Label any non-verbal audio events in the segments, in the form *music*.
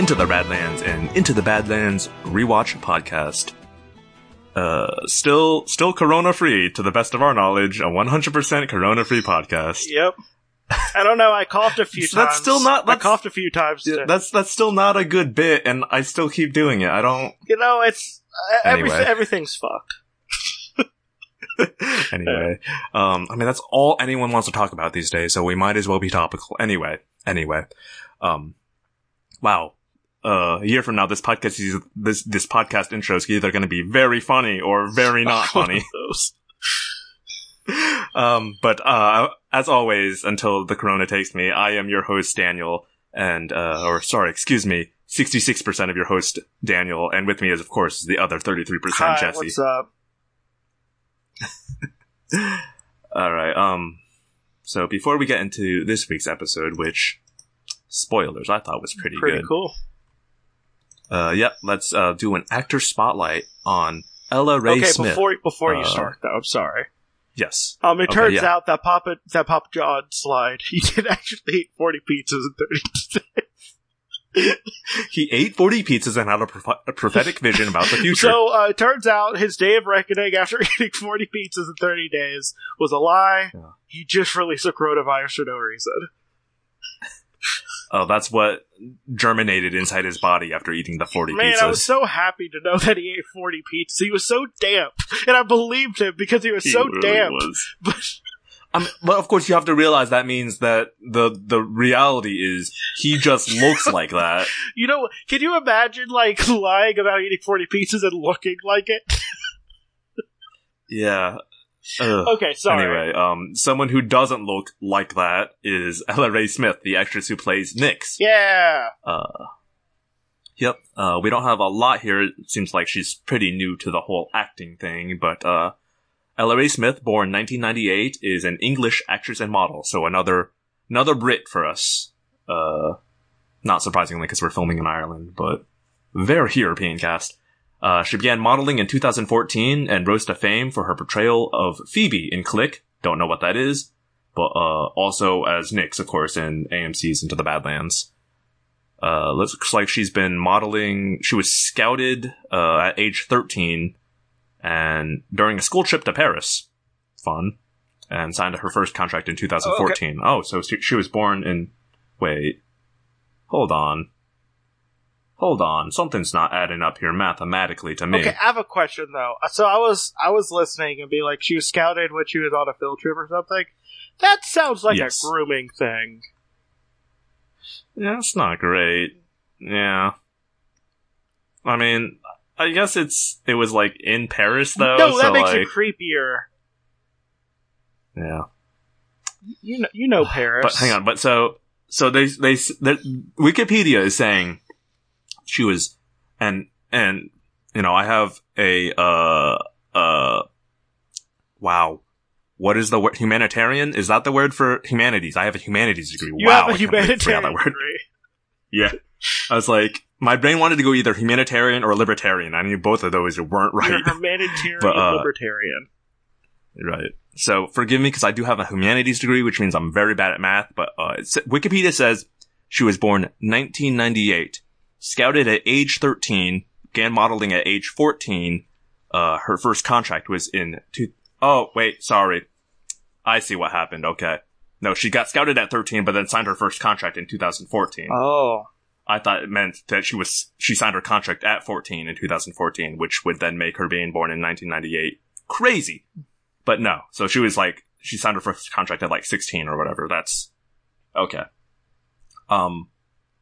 Into the Badlands and Into the Badlands Rewatch Podcast. Uh, still, still corona free to the best of our knowledge, a 100% corona free podcast. Yep. I don't know. I coughed a few *laughs* So times. that's still not- I coughed a few times. That's, that's still not a good bit and I still keep doing it. I don't, you know, it's uh, everything. Anyway. Everything's fucked. *laughs* anyway, um, I mean, that's all anyone wants to talk about these days, so we might as well be topical. Anyway, anyway, um, wow. Uh, a year from now, this podcast is, this, this podcast intro is either going to be very funny or very not *laughs* funny. Um, but, uh, as always, until the corona takes me, I am your host, Daniel, and, uh, or sorry, excuse me, 66% of your host, Daniel, and with me is, of course, the other 33% Jesse. what's up? *laughs* All right. Um. So before we get into this week's episode, which spoilers I thought was pretty, Pretty good. cool. Uh. Yep. Let's uh do an actor spotlight on Ella Rae okay, Smith. before before you Uh, start, though, I'm sorry. yes. Um, it okay, turns yeah. out that Papa that Papa John slide, *laughs* he did actually eat 40 pizzas in 30 days. He ate forty pizzas and had a, proph- a prophetic vision about the *laughs* future. So uh, it turns out his day of reckoning after *laughs* eating 40 pizzas in 30 days was a lie. Yeah. He just released a coronavirus for no reason. Oh, that's what germinated inside his body after eating the forty Man, pizzas. I was so happy to know that he ate 40 pizzas. He was so damp. And I believed him because he was He so really damp. was. *laughs* But I mean, but of course, you have to realize that means that the the reality is he just *laughs* looks like that. you know, can you imagine like lying about eating 40 pizzas and looking like it? *laughs* Yeah. Ugh. Okay, sorry. Anyway, um, someone who doesn't look like that is *laughs* Ella Rae Smith, the actress who plays Nyx. Yeah. Uh, yep. Uh, we don't have a lot here. It seems like she's pretty new to the whole acting thing, but, uh, Ella Rae Smith, born 1998, is an English actress and model, so another, another Brit for us. Uh, not surprisingly, because we're filming in Ireland, but very European cast. Uh, she began modeling in 2014 and rose to fame for her portrayal of Phoebe in Clique. Don't know what that is, but uh, also as Nyx, of course, in AMC's Into the Badlands. Uh, looks like she's been modeling. She was scouted uh, at age 13, and during a school trip to Paris, fun, and signed her first contract in 2014. Oh, so she, she was born in. Wait, hold on. Hold on, something's not adding up here mathematically to me. Okay, I have a question though. Uh, so I was I was listening and be like, she was scouted when she was on a field trip or something. That sounds like Yes. a grooming thing. Yeah, it's not great. Yeah. I mean, I guess it's it was like in Paris though. no, that so makes like, it creepier. yeah. You know, you know Paris. But hang on, but so so they they Wikipedia is saying she was and and you know I have a uh uh wow. What is the word? Humanitarian? Is that the word for humanities? I have a humanities degree. You wow, have a I can't believe I forgot humanitarian that word. degree. *laughs* Yeah. I was like, my brain wanted to go either humanitarian or libertarian. I knew both of those weren't right. You're humanitarian *laughs* But, uh, libertarian. Right. So forgive me because I do have a humanities degree, which means I'm very bad at math. But uh, Wikipedia says she was born 1998, scouted at age 13, began modeling at age 14. Uh, her first contract was in two. Oh wait, sorry. I see what happened. Okay. No, she got scouted at 13, but then signed her first contract in 2014. Oh. I thought it meant that she was she signed her contract at 14 in 2014, which would then make her being born in 1998 crazy. But no, so she was like she signed her first contract at like 16 or whatever. That's okay. Um,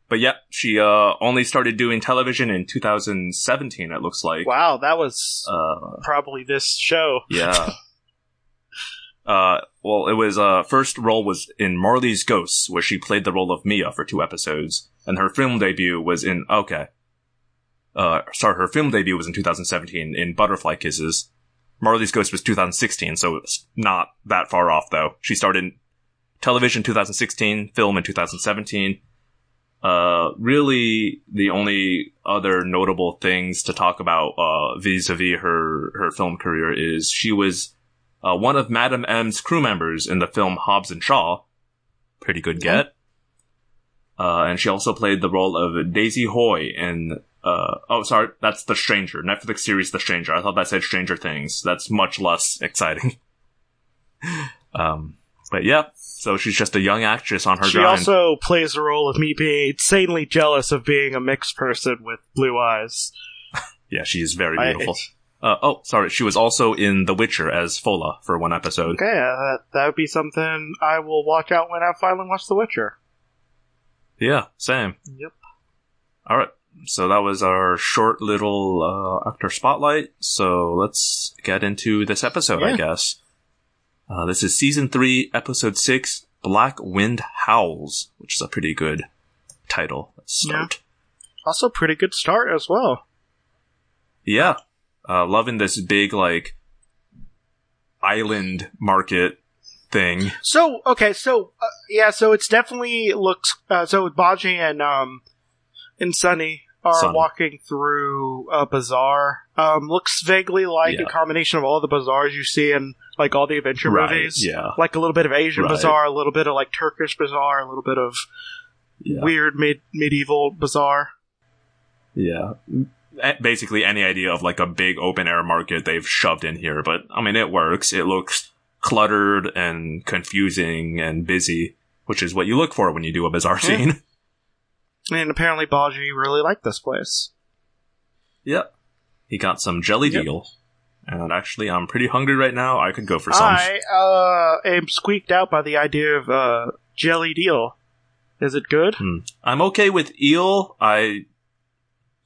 but yeah, she uh only started doing television in 2017. It looks like. Wow, that was Uh, probably this show. yeah. *laughs* Uh, well, it was, uh, first role was in Marley's Ghosts, where she played the role of Mia for two episodes, and her film debut was in, okay. Uh, sorry, her film debut was in 2017 in Butterfly Kisses. Marley's Ghost was 2016, so it's not that far off though. She started television 2016, film in 2017. Uh, really, the only other notable things to talk about, uh, vis-a-vis her, her film career is she was, uh, one of Madam M's crew members in the film Hobbs and Shaw. Pretty good get. Uh, and she also played the role of Daisy Hoy in, uh, oh, sorry, that's The Stranger, Netflix series The Stranger. I thought that said Stranger Things. That's much less *laughs* exciting. *laughs* um, but yeah, so she's just a young actress on her She grind. also plays the role of me being insanely jealous of being a mixed person with blue eyes. *laughs* yeah, she is very I- beautiful. Uh, oh, sorry, she was also in The Witcher as Fola for one episode. Okay, uh, that would be something I will watch out when I finally watch The Witcher. Yeah, same. Yep. All right. So that was our short little uh, actor spotlight. So let's get into this episode, I guess. Uh, this is season three, episode six, Black Wind Howls, which is a pretty good title. Let's start. Also, pretty good start as well. Yeah. Uh, loving this big, like, island market thing. So okay, so uh, yeah, so it's definitely looks. Uh, so Baji and um and Sunny are Sunny. walking through a bazaar. Um, looks vaguely like Yeah. a combination of all the bazaars you see in like all the adventure Right, movies. yeah. like a little bit of Asian Right. bazaar, a little bit of like Turkish bazaar, a little bit of Yeah. weird mid medieval bazaar. Yeah. Basically, any idea of like a big open air market they've shoved in here, but I mean, it works. It looks cluttered and confusing and busy, which is what you look for when you do a bizarre Yeah. scene. *laughs* And apparently, Baji really liked this place. yep. He got some jelly Yep. deal. And actually, I'm pretty hungry right now. I could go for some. I uh, am squeaked out by the idea of uh, jellied eel. Is it good? Hmm. I'm okay with eel. I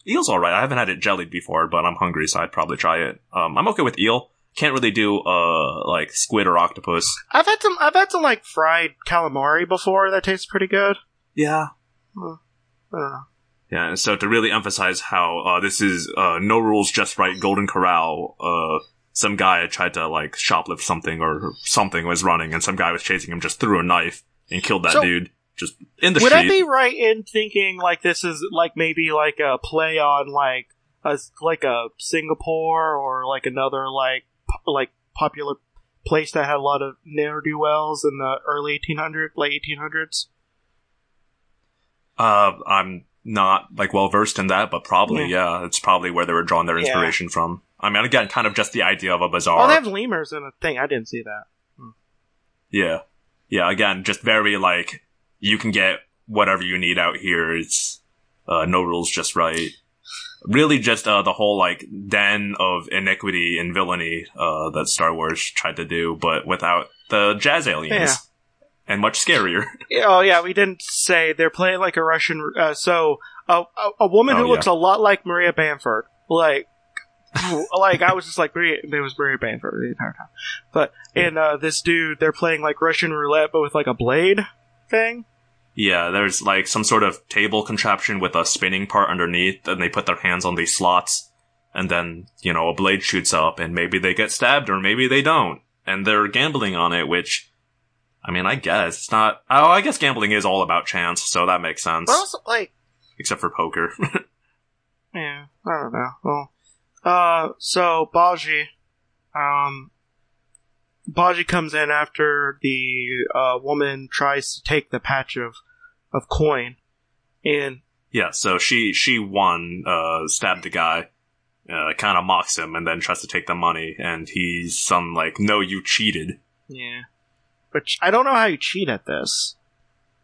eel's all right. I haven't had it jellied before, but I'm hungry, so I'd probably try it. Um, I'm okay with eel. Can't really do uh like squid or octopus. I've had some. I've had some like fried calamari before. That tastes pretty good. Yeah, I don't. Yeah, and so to really emphasize how uh, this is uh, no rules, just right, Golden Corral. Uh, some guy tried to like shoplift something or something was running, and some guy was chasing him, just threw a knife and killed that So- dude just in the Would I be right in thinking like this is like maybe like a play on like a like a Singapore or like another like po- like popular place that had a lot of ne'er do wells in the early 1800s, late 1800s? Uh, I'm not like well versed in that, but probably yeah. it's probably where they were drawing their Yeah. inspiration from. I mean, again, kind of just the idea of a bazaar. Oh, they have lemurs in a thing. I didn't see that. Yeah. Yeah, again, just very like you can get whatever you need out here. It's uh no rules just right. Really just uh the whole like den of iniquity and villainy uh that Star Wars tried to do, but without the jazz aliens. Yeah. And much scarier. *laughs* Oh yeah, we didn't say they're playing like a Russian. Uh, so a, a a woman Oh, who yeah. looks a lot like Maria Bamford, like. *laughs* like I was just like Maria, there was Maria Bamford the entire time, but and uh, this dude they're playing like Russian roulette but with like a blade thing. Yeah, there's like some sort of table contraption with a spinning part underneath, and they put their hands on these slots, and then, you know, a blade shoots up, and maybe they get stabbed, or maybe they don't. And they're gambling on it, which, I mean, I guess it's not. Oh, I guess gambling is all about chance, so that makes sense. But also like Except for poker. *laughs* yeah, I don't know. Well, uh, so Baji, um, Baji comes in after the uh, woman tries to take the patch of of coin, and yeah, so she, she won, uh, stabbed the guy, uh, kind of mocks him, and then tries to take the money, and he's some like, no, you cheated. Yeah. Which I don't know how you cheat at this.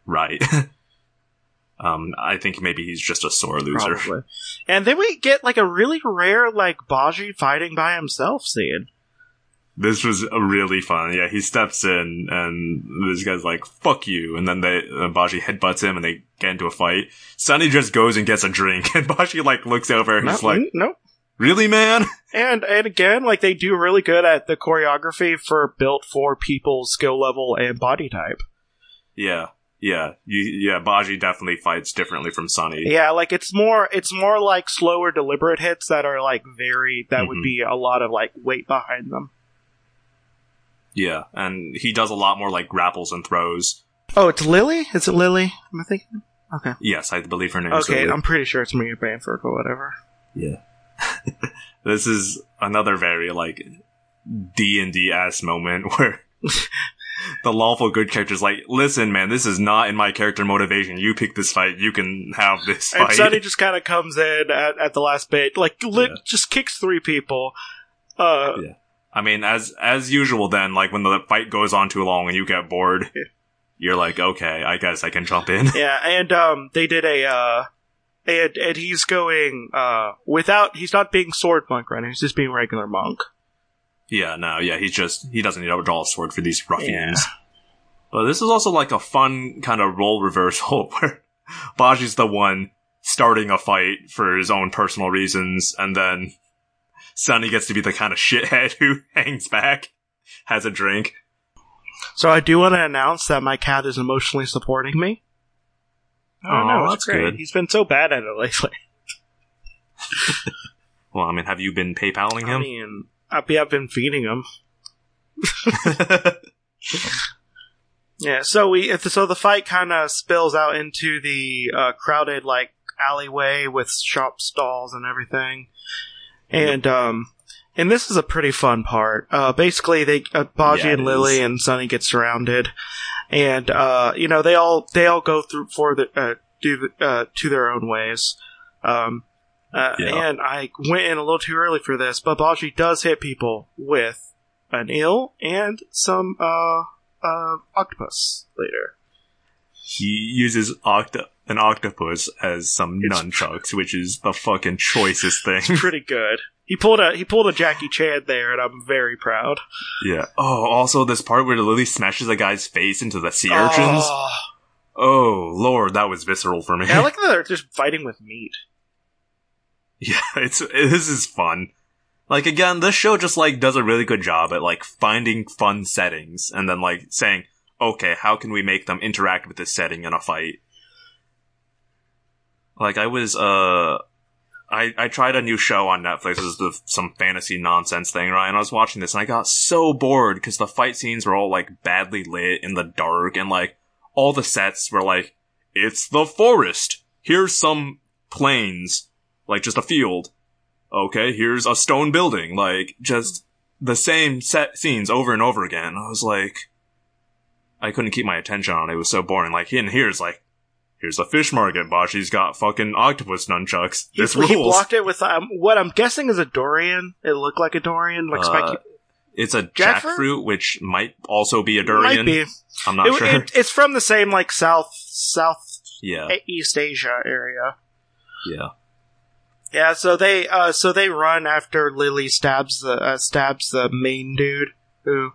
Right. *laughs* um, I think maybe he's just a sore loser. Probably. And then we get like a really rare like Baji fighting by himself scene. This was really fun. Yeah, he steps in and this guy's like, fuck you. And then they, uh, Baji headbutts him and they get into a fight. Sunny just goes and gets a drink *laughs* and Baji like looks over and No, he's like, no. Really man? *laughs* And and again, like they do really good at the choreography for built for people's skill level and body type. yeah. Yeah. You, yeah, Baji definitely fights differently from Sunny. Yeah, like it's more it's more like slower deliberate hits that are like very that would Mhm. be a lot of like weight behind them. Yeah. And he does a lot more like grapples and throws. Oh, it's Lily? Is it Lily? Am I thinking? Okay. Yes, I believe her name is Okay, I'm pretty sure it's Maria Bamford or whatever. Yeah. *laughs* this is another very like D and D ass moment *laughs* where *laughs* the lawful good character's like, listen, man, this is not in my character motivation. You pick this fight. You can have this fight. And. Sunny just kind of comes in at, at the last bit, like lit, Yeah. just kicks three people. Uh, Yeah. I mean, as as usual, then like when the fight goes on too long and you get bored, Yeah. you're like, okay, I guess I can jump in. yeah, and um, they did a uh, and and he's going uh without he's not being sword monk right now. He's just being regular monk. yeah, no, yeah, he's just he doesn't need to draw a sword for these ruffians. But this is also like a fun kind of role reversal *laughs* where Baji's the one starting a fight for his own personal reasons, and then Sunny gets to be the kind of shithead *laughs* who hangs back, has a drink. So I do want to announce that my cat is emotionally supporting me. I don't Aw, know. It's that's great. good. He's been so bad at it lately. *laughs* Well, I mean, have you been PayPaling I him? mean, I've I've been feeding him. *laughs* Yeah, so we if so the fight kind of spills out into the uh, crowded like alleyway with shop stalls and everything, and um, and this is a pretty fun part. Uh, basically, they uh, Baji Yeah, it and Lily is. and Sunny get surrounded, and uh, you know they all they all go through for the uh, do the, uh, to their own ways. Um, uh, Yeah. and I went in a little too early for this, but Baji does hit people with an eel and some uh uh octopus later. he uses octo- an octopus as some It's- nunchucks, which is the fucking choicest thing. Pretty good. *laughs* He pulled a he pulled a Jackie Chan there, and I'm very proud. yeah. Oh, also this part where Lily smashes a guy's face into the sea urchins. Oh, Oh, lord, that was visceral for me. yeah, I like *laughs* that they're just fighting with meat. yeah, it's this is fun. Like again, this show just like does a really good job at like finding fun settings and then like saying, okay, how can we make them interact with this setting in a fight? Like I was, uh, I I tried a new show on Netflix. This is the, some fantasy nonsense thing, right? And I was watching this and I got so bored because the fight scenes were all like badly lit in the dark and like all the sets were like, it's the forest. Here's some plains, like just a field. Okay, here's a stone building, like just the same set scenes over and over again. I was like, I couldn't keep my attention on it. It was so boring. Like, in here's like, here's a fish market. Baji's got fucking octopus nunchucks. He, This he rules. blocked it with um, what I'm guessing is a durian. It looked like a durian, like Uh, spiky. It's a Jackfruit? jackfruit, which might also be a Might durian. be. I'm not It- sure. it- it's from the same like South South yeah, East Asia area. yeah. Yeah, so they uh so they run after Lily stabs the uh, stabs the main dude who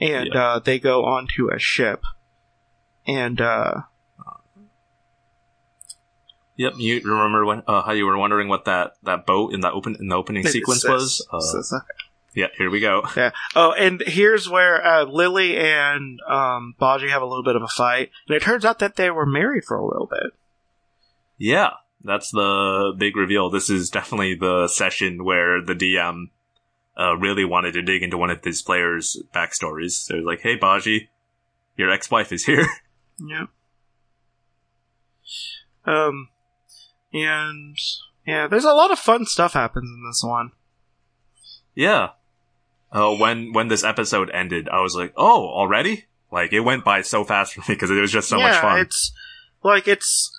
and Yeah. uh they go onto a ship. And uh Yep, you remember when uh, how you were wondering what that, that boat in that open in the opening sequence it's- was? Uh, yeah, here we go. yeah. Oh, and here's where uh, Lily and um Baji have a little bit of a fight. And it turns out that they were married for a little bit. Yeah, that's the big reveal. This is definitely the session where the DM uh, really wanted to dig into one of his players' backstories. So he's like, "Hey, Baji, your ex-wife is here." *laughs* Yeah. Um and yeah, there's a lot of fun stuff happens in this one. yeah. Uh, when when this episode ended, I was like, "Oh, already?" Like it went by so fast for me because it was just so yeah, much fun. It's like it's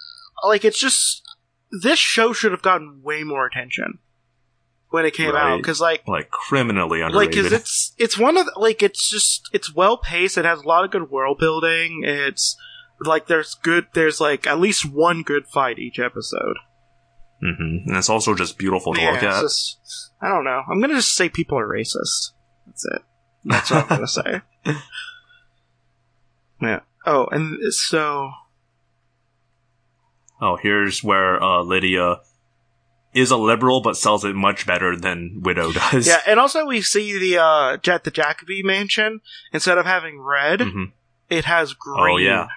like it's just this show should have gotten way more attention when it came out because like like criminally like underrated. because it's it's one of the, like it's just it's well paced. It has a lot of good world building. It's like there's good there's like at least one good fight each episode. Mm-hmm. And it's also just beautiful to Yeah, look at. just I don't know. I'm gonna just say people are racist. That's it. That's what I'm gonna *laughs* say. Yeah. Oh, and so Oh, here's where uh, Lydia is a liberal, but sells it much better than Widow *laughs* does. Yeah, and also we see the uh Jet the Jacoby mansion. Instead of having red, Mhm. it has green. Oh yeah.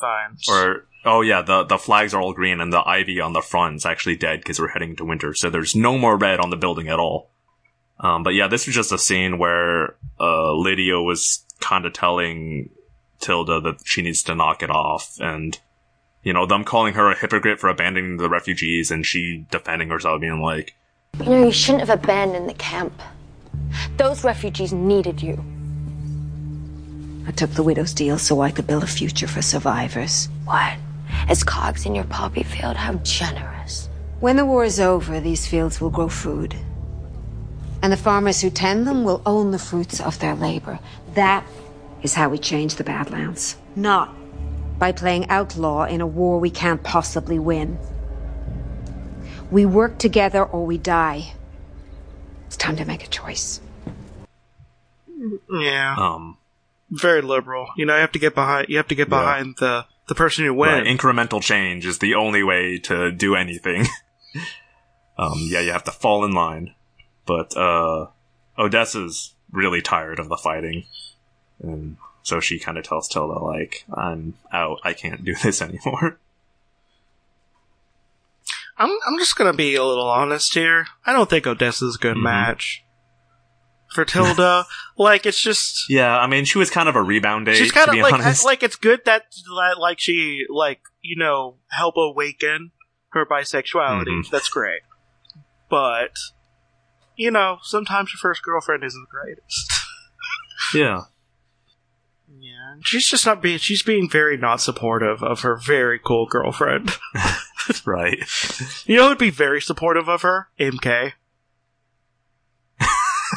Vines. Or oh yeah, the the flags are all green and the ivy on the front is actually dead because we're heading to winter. So there's no more red on the building at all. Um, but yeah, this was just a scene where uh, Lydia was kind of telling Tilda that she needs to knock it off, and you know them calling her a hypocrite for abandoning the refugees, and she defending herself, being like, You know, you shouldn't have abandoned the camp. Those refugees needed you. I took the widow's deal so I could build a future for survivors. What? As cogs in your poppy field? How generous. When the war is over, these fields will grow food. And the farmers who tend them will own the fruits of their labor. That is how we change the Badlands. Not by playing outlaw in a war we can't possibly win. We work together or we die. It's time to make a choice. Yeah, Um, very liberal. You know, you have to get behind. You have to get Yeah. behind the the person who wins. right, incremental change is the only way to do anything. *laughs* um, yeah, you have to fall in line. But, uh, Odessa's really tired of the fighting. And so she kind of tells Tilda, like, I'm out. I can't do *laughs* this anymore. I'm I'm just gonna be a little honest here. I don't think Odessa's a good Mhm. match for Tilda. *laughs* like it's just Yeah, I mean, she was kind of a rebound date, she's kind to of be like honest. like it's good that that, like she like you know help awaken her bisexuality. Mhm. That's great, but you know sometimes your first girlfriend isn't the greatest. *laughs* yeah. yeah, she's just not being. She's being very not supportive of her very cool girlfriend. *laughs* Right. you know who'd be very supportive of her? MK.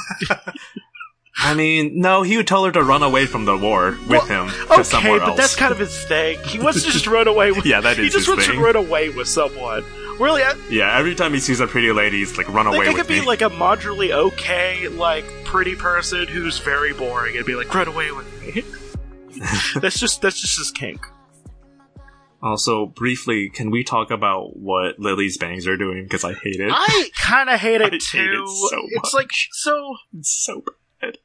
*laughs* I mean, no, he would tell her to run away from the war with Well, him to Okay, somewhere but that's kind of his thing. He wants to just run away *laughs* with. Yeah, that he just wants thing. to run away with someone. Really, I, yeah, every time he sees a pretty lady, he's like, run like away I with could be me. like a moderately okay, like pretty person who's very boring, and be like, run away with me. *laughs* that's just that's just his kink. Also, briefly, can we talk about what Lily's bangs are doing? Because I hate it. I kind of *laughs* hate it hate too. it so it's like so. It's so bad.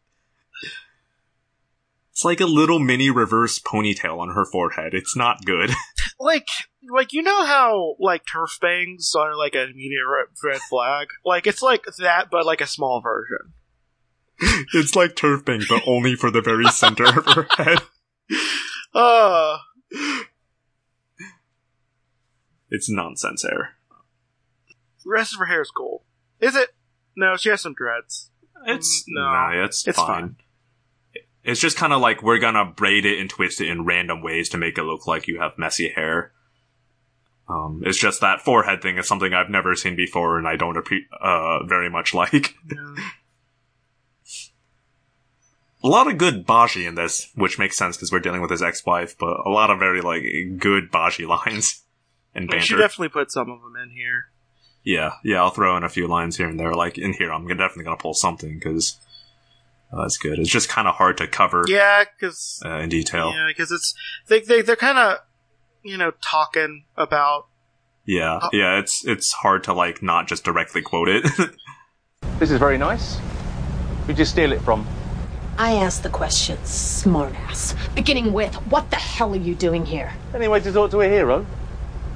It's like a little mini reverse ponytail on her forehead. It's not good. *laughs* like like you know how like turf bangs are like an immediate red, red flag like it's like that but like a small version *laughs* it's like turf bangs, but only for the very center of her head. uh It's nonsense hair. the rest of her hair is cool is it no she has some dreads It's Mm, no. no, it's, It's fine. fine. It's just kind of like we're gonna braid it and twist it in random ways to make it look like you have messy hair. Um, it's just that forehead thing is something I've never seen before, and I don't appre- uh very much *laughs* like. a lot of good Baji in this, which makes sense because we're dealing with his ex-wife, but a lot of very like good Baji lines and she banter. definitely put some of them in here yeah, yeah, I'll throw in a few lines here and there. Like in here, I'm definitely gonna pull something because uh, that's good. It's just kind of hard to cover yeah because uh, in detail. yeah because it's they, they they're kind of you know talking about Yeah, Uh, yeah, it's it's hard to like not just directly quote it. *laughs* This is very nice. Who'd you steal it from? I asked the question, smartass. Beginning with, what the hell are you doing here? Any way to talk to a hero?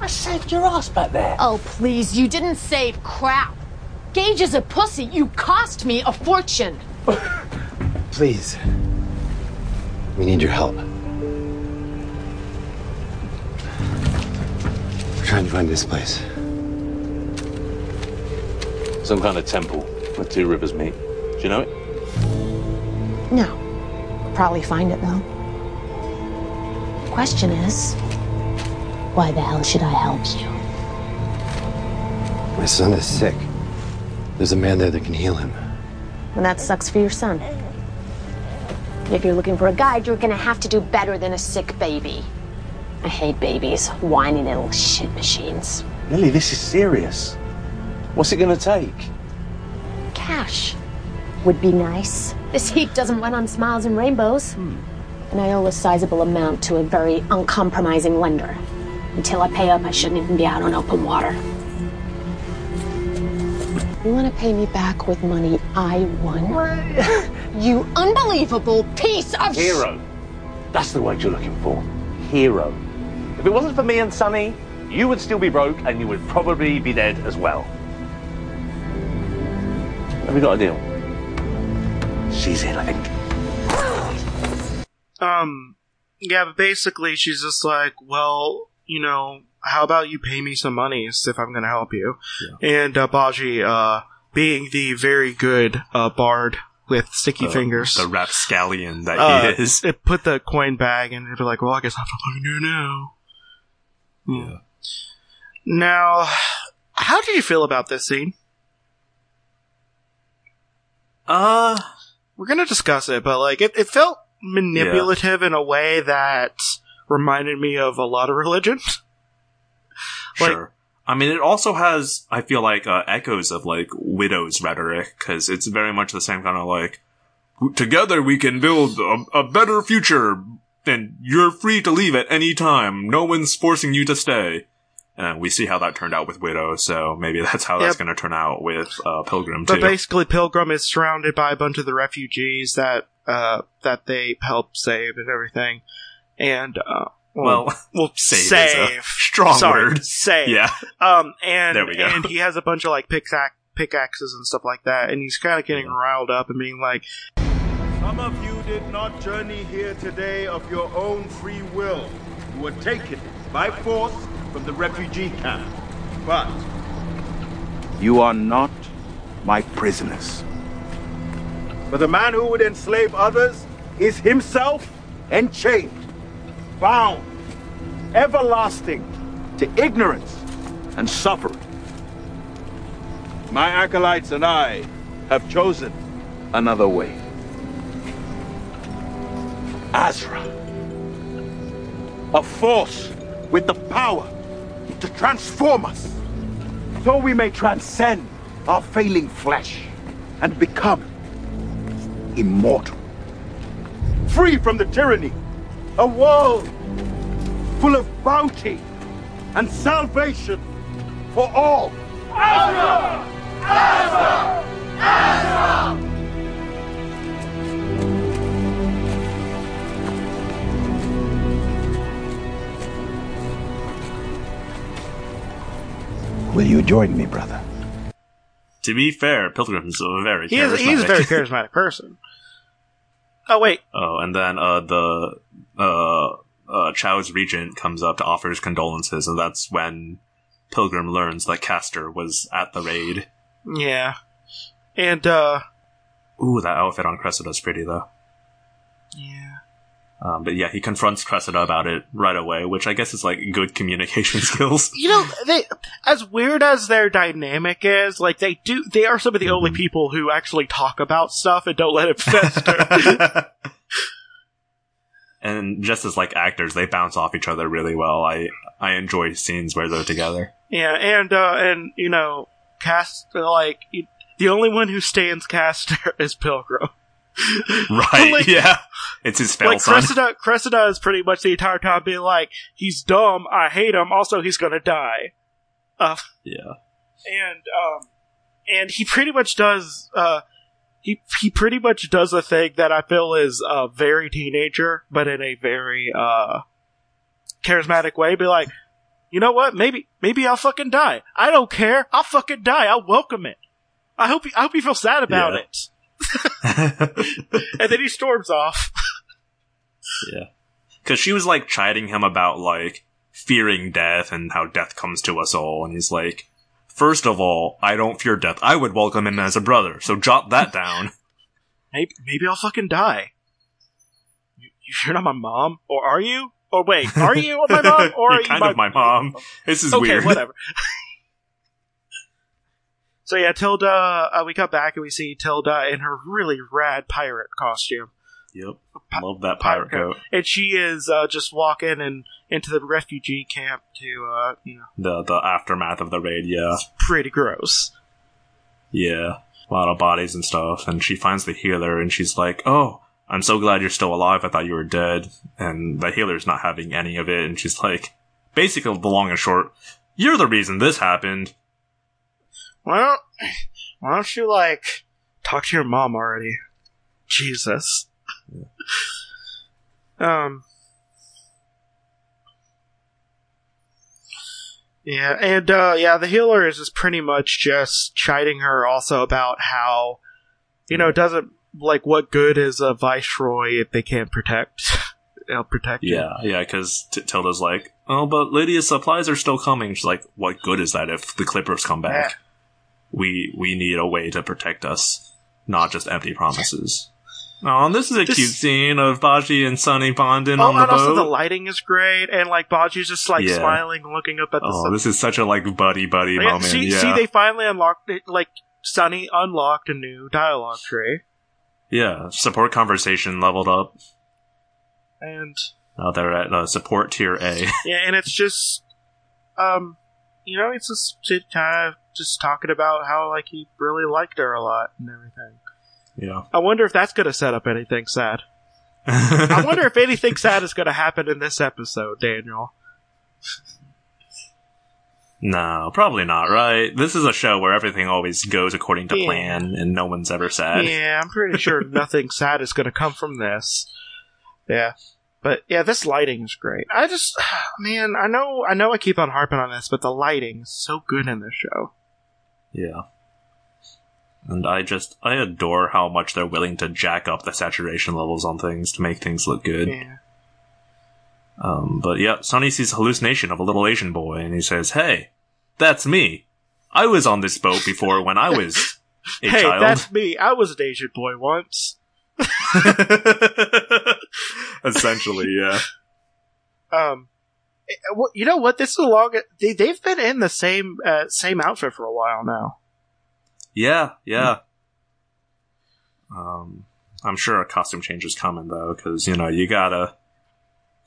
I saved your ass back there. Oh, please, you didn't save crap. Gage is a pussy. You cost me a fortune. *laughs* Please. We need your help. We're trying to find this place. Some kind of temple where two rivers meet. Do you know it? No. Probably find it, though. Question is, why the hell should I help you? My son is sick. There's a man there that can heal him. And that sucks for your son. If you're looking for a guide, you're gonna have to do better than a sick baby. I hate babies, whiny little shit machines. Lily, this is serious. What's it going to take? Cash would be nice. This heat doesn't run on smiles and rainbows. And I owe a sizable amount to a very uncompromising lender. Until I pay up, I shouldn't even be out on open water. You want to pay me back with money I won? *laughs* you unbelievable piece of sh- Hero. That's the word you're looking for. Hero. If it wasn't for me and Sunny, you would still be broke and you would probably be dead as well. Have we got a deal? She's in, I think. Um, yeah, but basically, she's just like, well, you know, how about you pay me some monies if I'm going to help you? And uh, Baji, uh, being the very good uh, bard with sticky The- fingers. The rapscallion that Uh, he is. It put the coin bag, and they're like, "Well, I guess I have to do now." Yeah. Now, how did you feel about this scene? Uh, We're gonna discuss it, but like, it, it felt manipulative in a way that reminded me of a lot of religion. Like- sure. I mean, it also has, I feel like, uh, echoes of like Widow's rhetoric, because it's very much the same kind of like, together we can build a, a better future, and you're free to leave at any time. No one's forcing you to stay. And we see how that turned out with Widow, so maybe that's how that's going to turn out with uh, Pilgrim too. But basically, Pilgrim is surrounded by a bunch of the refugees that uh, that they help save and everything. And uh, well, *laughs* well, save, save, is a strong Sorry, word. save. Yeah, Um, and There we go. and he has a bunch of like pickaxe pickaxes and stuff like that, and he's kind of getting riled up and being like, Some of you did not journey here today of your own free will. You were taken by force from the refugee camp. But you are not my prisoners. For the man who would enslave others is himself enchained, bound, everlasting to ignorance and suffering. My acolytes and I have chosen another way. Azra. A force with the power to transform us. So we may transcend our failing flesh and become immortal. Free from the tyranny. A world full of bounty and salvation for all. Will you join me, brother? to be fair, Pilgrim's a very he is he's a very charismatic person. Oh wait, *laughs* Oh, and then uh, the uh, uh, Chau's regent comes up to offer his condolences, and that's when Pilgrim learns that Castor was at the raid. yeah, and uh, Ooh, that outfit on Cressida's pretty though. yeah, Um, but yeah, he confronts Cressida about it right away, which I guess is like good communication *laughs* skills. you know they as weird as their dynamic is, like they do, they are some of the only people who actually talk about stuff and don't let it fester. *laughs* *laughs* and just as like actors, they bounce off each other really well. I I enjoy scenes where they're together. Yeah, and uh, and you know, cast like the only one who stands Castor *laughs* is Pilgrim. *laughs* Right? Like- yeah, it's his fail like son. Cressida, Cressida is pretty much the entire time being like, he's dumb, I hate him, also he's gonna die. Uh, Yeah, and um, and he pretty much does uh, he he pretty much does a thing that I feel is uh very teenager, but in a very uh charismatic way. Be like, you know what? Maybe maybe I'll fucking die. I don't care. I'll fucking die. I'll welcome it. I hope he, I hope you feel sad about Yeah. it. And then he storms off. *laughs* yeah, because she was like chiding him about like fearing death and how death comes to us all, and he's like. First of all, I don't fear death. I would welcome him as a brother, so jot that down. *laughs* Maybe maybe I'll fucking die. You, you're not my mom, or are you? Or wait, are you my mom, *laughs* or You're are you kind my of my mom. This is okay, weird. whatever. *laughs* so yeah, Tilda. Uh, we cut back and we see Tilda in her really rad pirate costume, Yep. Love that pirate coat. and she is uh, just walking and into the refugee camp to, uh, you know, The the aftermath of the raid, yeah. pretty gross. Yeah. A lot of bodies and stuff. And she finds the healer and she's like, Oh, I'm so glad you're still alive. I thought you were dead. And the healer's not having any of it. And she's like, basically the long and short, you're the reason this happened. Well, *clears throat* why don't you like talk to your mom already? Jesus. Um. Yeah, and uh, yeah, the healer is just pretty much just chiding her also about how, you know, it doesn't like what good is a viceroy if they can't protect, *laughs* help protect you. Yeah, yeah, because T- Tilda's like, Oh, but Lydia's supplies are still coming. She's like, What good is that if the Clippers come back? We we need a way to protect us. not just empty promises. Oh, this is a This- cute scene of Baji and Sunny bonding Oh, on the boat. Oh, and also the lighting is great, and like Baji's just like Yeah. smiling, and looking up at the oh, sun. this is such a like buddy buddy Yeah, moment. see, yeah, see, they finally unlocked it. Like Sunny unlocked a new dialogue tree, yeah. Support conversation leveled up. and Now they're at uh, support tier A. *laughs* yeah, and it's just, um, you know, it's just it kind of just talking about how like he really liked her a lot and everything. Yeah. I wonder if that's going to set up anything sad. *laughs* I wonder if anything sad is going to happen in this episode, Daniel. No, probably not, right? This is a show where everything always goes according to Yeah. plan and no one's ever sad. Yeah, I'm pretty sure *laughs* nothing sad is going to come from this. Yeah. But yeah, this lighting is great. I just, *sighs* man, I know, I know, I keep on harping on this, but the lighting is so good in this show. Yeah. And I just, I adore how much they're willing to jack up the saturation levels on things to make things look good. Yeah. Um, but yeah, Sunny sees a hallucination of a little Asian boy and he says, Hey, that's me. I was on this boat before when I was *laughs* a hey, child. that's me. I was an Asian boy once. *laughs* Essentially, yeah. Um, eh, you know what? This is a long. They they've been in the same uh, same outfit for a while now. Yeah, yeah. Um, I'm sure a costume change is coming though, because you know you gotta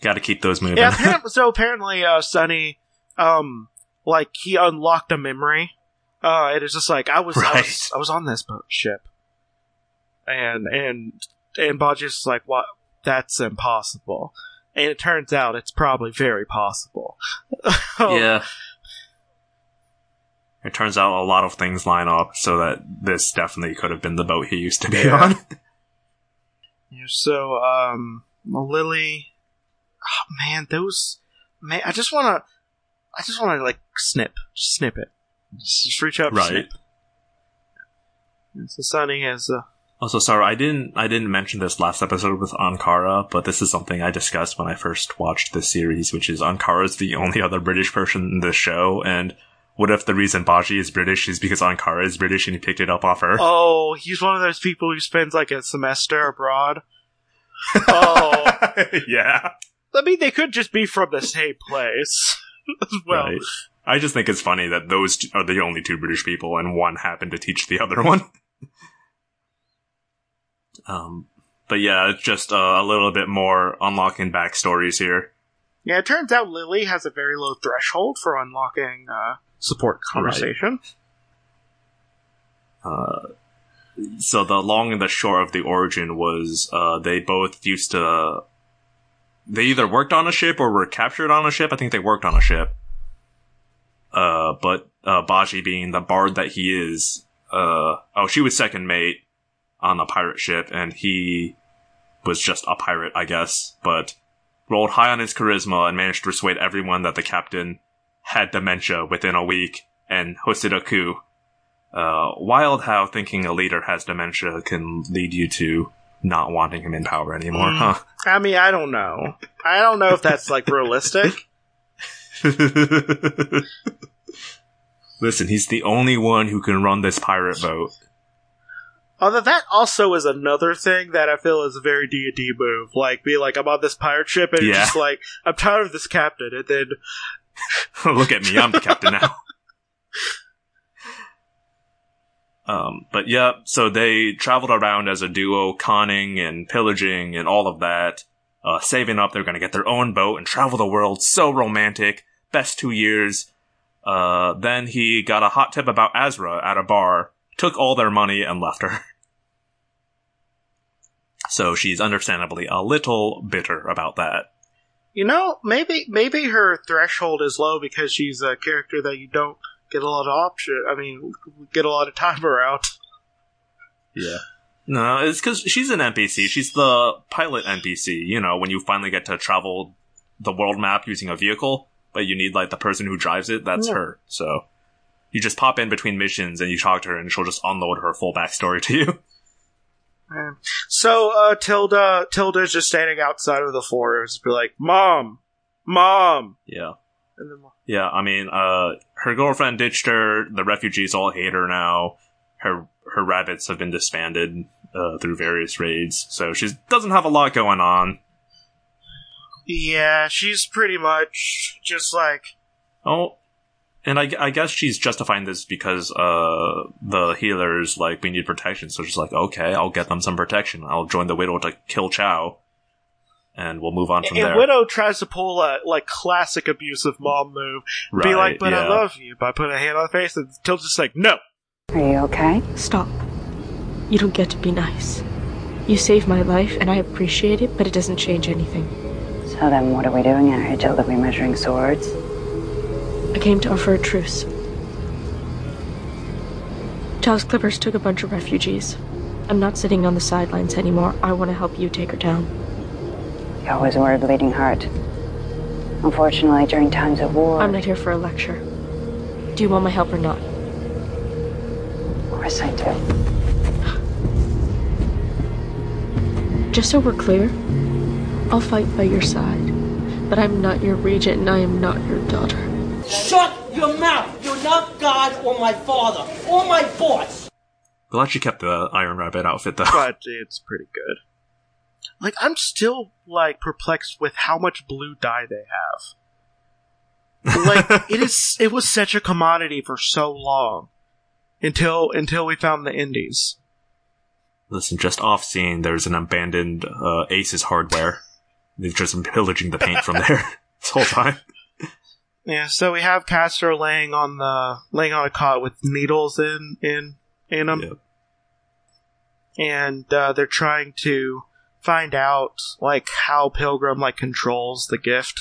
gotta keep those moving. Yeah. *laughs* Apparently, so apparently, uh, Sunny, um, like he unlocked a memory. Uh, it is just like I was, I was, I was on this boat ship, and and and Baji's just like, what? That's impossible. And it turns out it's probably very possible. *laughs* Yeah. It turns out a lot of things line up so that this definitely could have been the boat he used to be Yeah. on. So, um, Lily, oh, man, those, man, I just want to, I just want to like snip, just snip it, just, just reach out, Right. snip. And So Sunny has, uh, Also, sorry, I didn't I didn't mention this last episode with Ankara, but this is something I discussed when I first watched this series, which is Ankara is the only other British person in the show, and what if the reason Baji is British is because Ankara is British and he picked it up off her? oh, he's one of those people who spends like a semester abroad. oh, *laughs* yeah. I mean, they could just be from the same place *laughs* as well. Right. I just think it's funny that those are the only two British people, and one happened to teach the other one. *laughs* um, but yeah, it's just uh, a little bit more unlocking backstories here. Yeah, it turns out Lily has a very low threshold for unlocking uh, support conversation. Uh, so the long and the short of the origin was uh, they both used to. They either worked on a ship or were captured on a ship. I think they worked on a ship. Uh, but uh, Baji, being the bard that he is, uh, oh, she was second mate on a pirate ship, and he was just a pirate, I guess. But rolled high on his charisma and managed to persuade everyone that the captain had dementia within a week and hosted a coup. Uh, wild how thinking a leader has dementia can lead you to not wanting him in power anymore, Mm. I mean, I don't know. I don't know if that's like realistic. *laughs* Listen, he's the only one who can run this pirate boat. Although that also is another thing that I feel is a very D and D move. Like, be like, I'm on this pirate ship, and Yeah. just like, I'm tired of this captain, and then *laughs* Look at me, I'm the captain now. Um, but yeah, so they traveled around as a duo, conning and pillaging and all of that, uh, saving up. They're gonna get their own boat and travel the world. So romantic. Best two years. Uh, then he got a hot tip about Azra at a bar, took all their money and left her. *laughs* So she's understandably a little bitter about that. You know, maybe maybe her threshold is low because she's a character that you don't get a lot of option. I mean, get a lot of time around. Yeah. No, it's because she's an NPC. She's the pilot NPC. You know, when you finally get to travel the world map using a vehicle, but you need like the person who drives it. That's Yeah. her. So you just pop in between missions and you talk to her, and she'll just unload her full backstory to you. *laughs* Yeah. So uh, Tilda Tilda's just standing outside of the forest, be like, "Mom, mom," yeah. and then Yeah, I mean, uh, her girlfriend ditched her. The refugees all hate her now. Her her rabbits have been disbanded uh, through various raids, so she doesn't have a lot going on. Yeah, she's pretty much just like Oh, and I, I guess she's justifying this because uh the healers like we need protection, so she's like, okay, I'll get them some protection. I'll join the widow to kill Chau, and we'll move on from and there. Widow tries to pull a like classic abusive mom move. be like, but I love you by putting a hand on the face and Tilt's just like, no. Are you okay? Stop. You don't get to be nice. You saved my life, and I appreciate it, but it doesn't change anything. So then what are we doing out here, Jill? Are we measuring swords? I came to offer a truce. Chau's Clippers took a bunch of refugees. I'm not sitting on the sidelines anymore. I want to help you take her down. You always were a bleeding heart. Unfortunately, during times of war, I'm not here for a lecture. Do you want my help or not? of course I do. Just so we're clear, I'll fight by your side. But I'm not your regent and I am not your daughter. Shut your mouth! You're not God or my father or my boss! Glad she kept the Iron Rabbit outfit though. But it's pretty good. Like I'm still like perplexed with how much blue dye they have. Like *laughs* it is it was such a commodity for so long. Until until we found the indies. Listen, just off scene, there's an abandoned uh, Aces hardware. They've just been pillaging the paint from there *laughs* this whole time. Yeah, so we have Castor laying on the laying on a cot with needles in in in them, Yep. and uh, they're trying to find out like how Pilgrim like controls the gift.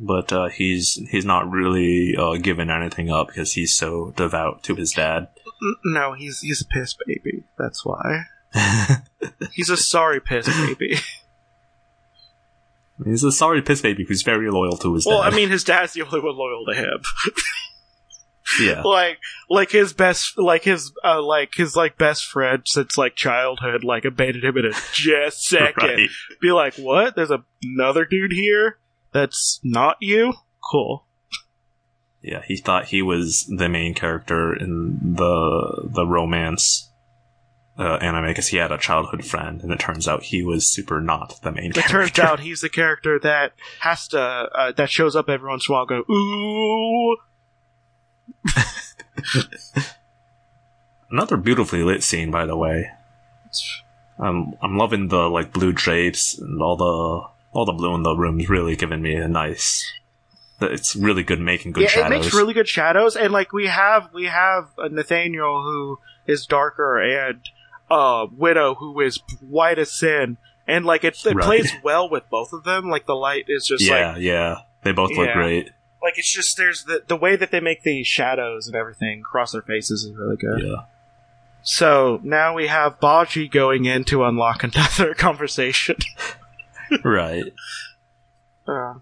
But uh, he's he's not really uh, giving anything up because he's so devout to his dad. No, he's he's a piss baby. That's why *laughs* he's a sorry piss baby. *laughs* He's a sorry piss baby who's very loyal to his well, dad. I mean, his dad's the only one loyal to him. *laughs* yeah, like like his best like his uh, like his like best friend since like childhood like abandoned him in a *laughs* just second Right. be like what there's a- another dude here that's not you cool yeah. He thought he was the main character in the the romance uh, anime because he had a childhood friend, and it turns out he was super not the main character. it character. turns out he's the character that has to uh, that shows up every once in a while go ooh *laughs* Another beautifully lit scene, by the way. I'm I'm loving the like blue drapes and all the all the blue in the room's really giving me a nice. It's really good making good yeah shadows. it makes really good shadows and like we have we have nathaniel who is darker and uh widow who is white as sin and like it, it Right. plays well with both of them like the light is just yeah, like yeah. They both look great. like it's just there's the the way that they make the shadows and everything across their faces is really good. Yeah. So now we have Baji going in to unlock *laughs* another conversation. *laughs* right. Uh,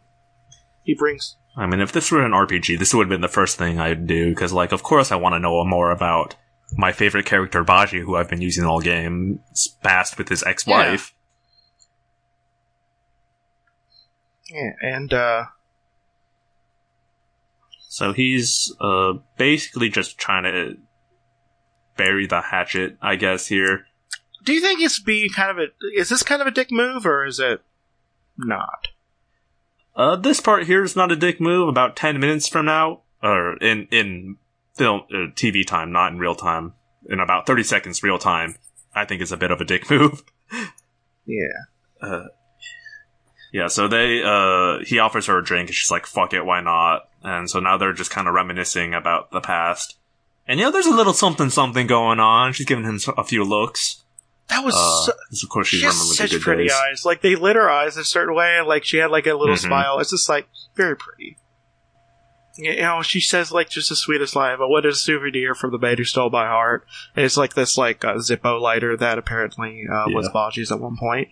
he brings I mean, if this were an RPG, this would have been the first thing I'd do, because, like, of course I want to know more about my favorite character, Baji, who I've been using all game, past with his ex-wife. yeah, and uh, So he's, uh, basically just trying to bury the hatchet, I guess, here. do you think it's being kind of a is this kind of a dick move or is it not? Uh, this part here is not a dick move. About 10 minutes from now, or in, in film, uh, TV time, not in real time, in about 30 seconds real time, I think is a bit of a dick *laughs* move. Yeah. Uh, yeah, so they, uh, he offers her a drink and she's like, fuck it, why not? And so now they're just kind of reminiscing about the past. And you know, there's a little something something going on. She's giving him a few looks. That was Uh, so, of course she's she has remembering the such pretty days. eyes. Like they lit her eyes a certain way, and like she had like a little Mhm. smile. It's just like very pretty. You know, she says like just the sweetest line, but what is a souvenir from the man who stole my heart? And it's like this like uh, Zippo lighter that apparently uh, was Yeah. Baji's at one point.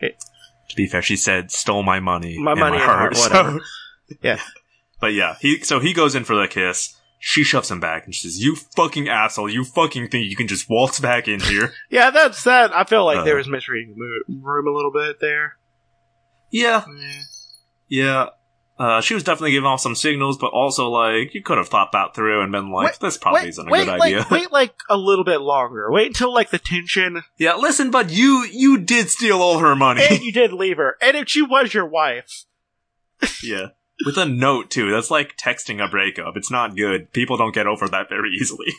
To be fair, she said, stole my money. My and money my heart. heart, so- whatever. *laughs* Yeah. But yeah, he, so he goes in for the kiss. She shoves him back and she says, you fucking asshole, you fucking think you can just waltz back in here. *laughs* Yeah, that's that. I feel like Uh. there was misreading the room a little bit there. yeah. Yeah. Uh, she was definitely giving off some signals, but also like you could have thought that through and been like, Wait- "This probably wait, isn't a wait, good like, idea." wait like a little bit longer. Wait until like the tension yeah, listen, but you you did steal all her money. and *laughs* you did leave her. And if she was your wife, yeah, with a note too. That's like texting a breakup. It's not good. People don't get over that very easily.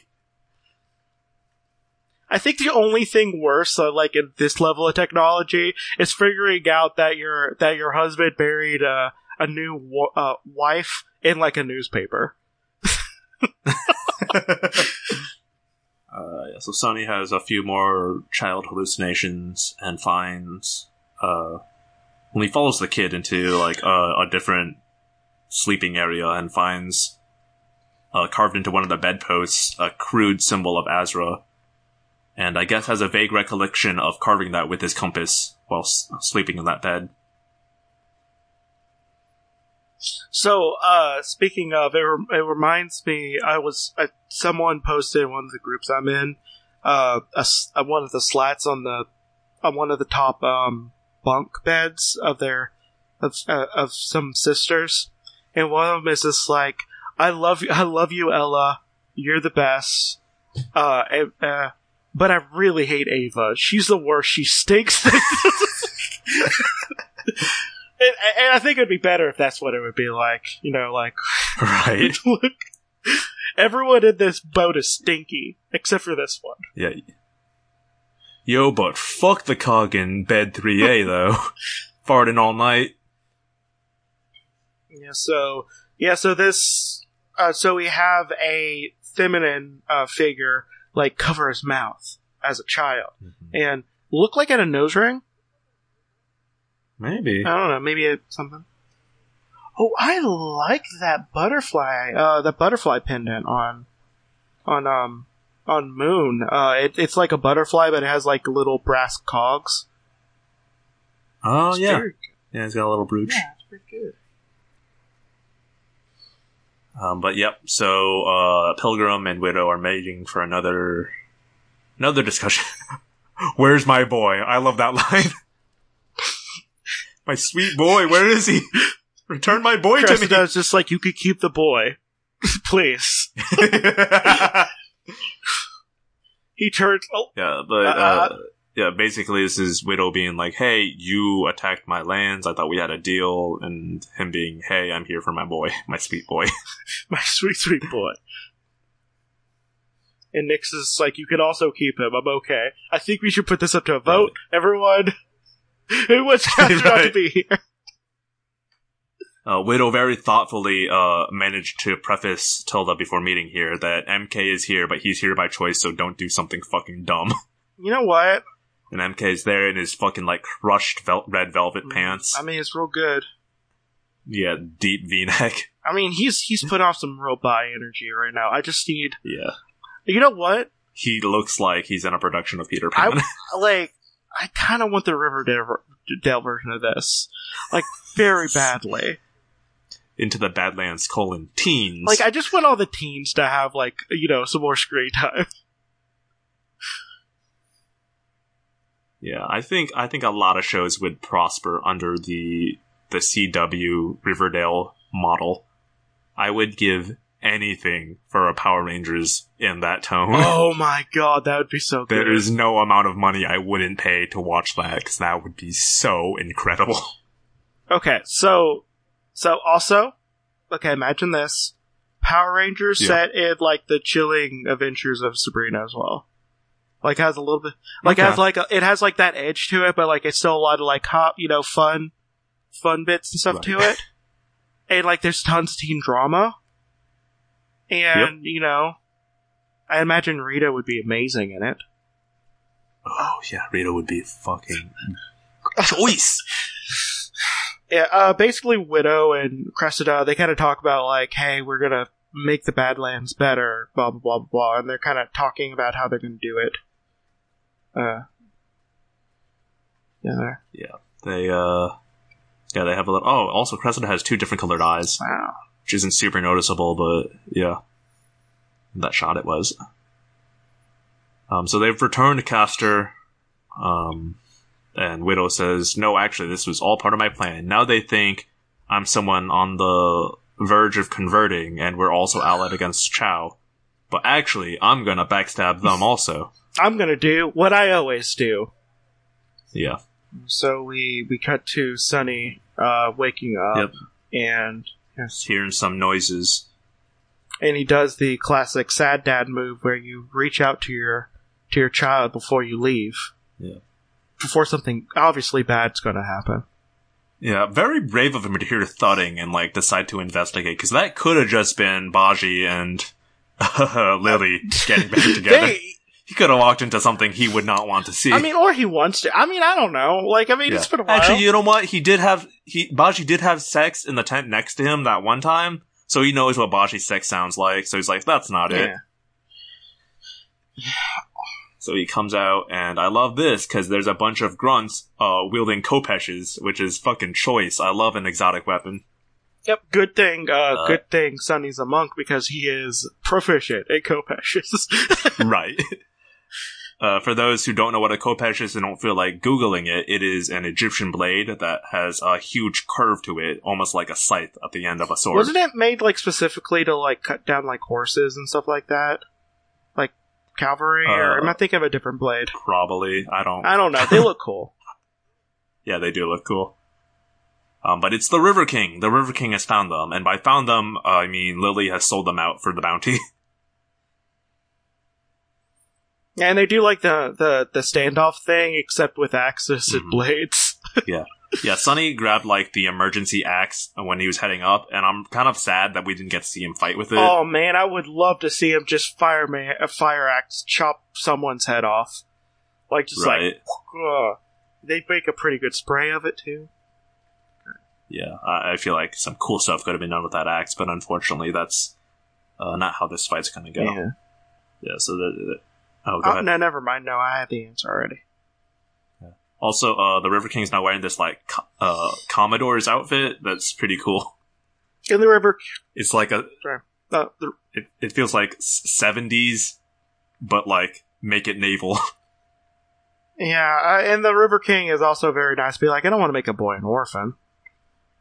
I think the only thing worse, uh, like in this level of technology, is figuring out that your that your husband married uh, a new uh, wife in like a newspaper. *laughs* *laughs* Uh, yeah, so Sunny has a few more child hallucinations and finds uh, when he follows the kid into like a, a different sleeping area and finds uh, carved into one of the bedposts a crude symbol of Azra, and I guess has a vague recollection of carving that with his compass while s- sleeping in that bed. So, uh, speaking of, it, rem- it reminds me, I was, uh, someone posted in one of the groups I'm in, uh, a uh, one of the slats on the, on one of the top, um, bunk beds of their, of, uh, of some sisters. And one of them is just like, I love you, *laughs* I love you, Ella. You're the best. Uh, uh, but I really hate Ava. She's the worst. She stinks. *laughs* *laughs* And, and I think it'd be better if that's what it would be like. You know, like *laughs* *laughs* Right? look, everyone in this boat is stinky except for this one. yeah. Yo, but fuck the cog in bed 3A *laughs* though. Farting all night. Yeah. So yeah. So this. Uh, so we have a feminine uh, figure like cover his mouth as a child and look like at a nose ring. Maybe. I don't know. Maybe it, something. Oh, I like that butterfly. Uh, the butterfly pendant on, on um, on Moon. Uh, it, it's like a butterfly, but it has like little brass cogs. Oh It's yeah. Yeah, It's got a little brooch. Yeah, it's pretty good. Um, but yep. So uh, Pilgrim and Widow are mating for another another discussion. *laughs* Where's my boy? I love that *laughs* line. My sweet boy. Where is he? *laughs* Return my boy to me. Cressida's just like you could keep the boy, *laughs* please. *laughs* He turns. Oh, yeah, but Uh, uh, yeah, basically this is Widow being like, "Hey, you attacked my lands. I thought we had a deal," and him being, "Hey, I'm here for my boy, my sweet boy." my sweet, sweet boy. And Nyx is like, you can also keep him. I'm okay. I think we should put this up to a vote. Everyone *laughs* who was *laughs* Castor not to be here. Uh, Widow very thoughtfully uh, managed to preface Tilda before meeting here that MK is here, but he's here by choice, so don't do something fucking dumb. *laughs* You know what? And MK's there in his fucking like crushed vel- red velvet pants. I mean, it's real good. Yeah, deep V-neck. I mean, he's he's put off some real bi energy right now. I just need. Yeah, You know what? he looks like he's in a production of Peter I Pan. like. I kind of want the Riverdale version of this, like very badly. Into the Badlands colon teens. Like, I just want all the teens to have like you know some more screen time. *laughs* Yeah, I think I think a lot of shows would prosper under the the CW Riverdale model. I would give anything for a Power Rangers in that tone. *laughs* oh my god, that would be so good. There is no amount of money I wouldn't pay to watch that because that would be so incredible. *laughs* Okay, so so also, okay, imagine this: Power Rangers Yeah. set in like the chilling adventures of Sabrina as well. Like has a little bit, like Okay. has like a, it has like that edge to it, but like it's still a lot of like hot, you know, fun, fun bits and stuff to it. *laughs* And like there's tons of teen drama, and you know, I imagine Rita would be amazing in it. Oh yeah, Rita would be fucking choice. Yeah, uh, basically, Widow and Cressida, they kind of talk about, like, hey, we're gonna make the Badlands better, blah, blah, blah, blah, blah, and they're kind of talking about how they're gonna do it. Uh, yeah. Yeah, they uh, yeah, they have a little. Oh, also Cressida has two different colored eyes, Wow. Which isn't super noticeable, but yeah, that shot it was. Um, so they've returned to Castor. Um, and Widow says, "No, actually, this was all part of my plan." Now they think I'm someone on the verge of converting, and we're also allied against Chau. But actually, I'm gonna backstab them *laughs* also. I'm gonna do what I always do. Yeah. So we we cut to Sunny uh, waking up, Yep. and yes, Hearing some noises. and he does the classic sad dad move where you reach out to your to your child before you leave, Yeah. before something obviously bad's going to happen. Yeah, very brave of him to hear thudding and like decide to investigate because that could have just been Baji and *laughs* Lily *laughs* getting back together. They- he could have walked into something he would not want to see. I mean, or he wants to. I mean, I don't know. Like, I mean, Yeah. it's been a while. Actually, you know what? He did have he Baji did have sex in the tent next to him that one time, so he knows what Baji's sex sounds like. So he's like, "That's not it." So he comes out, and I love this because there's a bunch of grunts uh, wielding khopeshes, which is fucking choice. I love an exotic weapon. Yep. Good thing. Uh, Uh, good thing. Sunny's a monk because he is proficient at khopeshes. *laughs* right. *laughs* Uh, for those who don't know what a khopesh is and don't feel like googling it, it is an Egyptian blade that has a huge curve to it, almost like a scythe at the end of a sword. Wasn't it made like specifically to like cut down like horses and stuff like that? Like cavalry, or Uh, am I thinking of a different blade? Probably. I don't. I don't know. They look cool. *laughs* *laughs* Yeah, they do look cool. Um, but it's the River King. The River King has found them, and by found them, uh, I mean Lily has sold them out for the bounty. *laughs* And they do like the the the standoff thing, except with axes Mm-hmm. and blades. *laughs* yeah, yeah. Sunny grabbed like the emergency axe when he was heading up, and I'm kind of sad that we didn't get to see him fight with it. Oh man, I would love to see him just fire man a fire axe chop someone's head off, like just right? like. Ugh. They make a pretty good spray of it too. Yeah, I, I feel like some cool stuff could have been done with that axe, but unfortunately, that's uh, not how this fight's going to go. Yeah. Yeah, so the, the oh, go Oh, ahead. no, never mind. No, I had the answer already. Also, uh, the River King's now wearing this like uh, Commodore's outfit. That's pretty cool. In the river, It's like a uh, the, it, it feels like seventies, but like make it naval. *laughs* yeah, uh, and the River King is also very nice. Be like, I don't want to make a boy an orphan.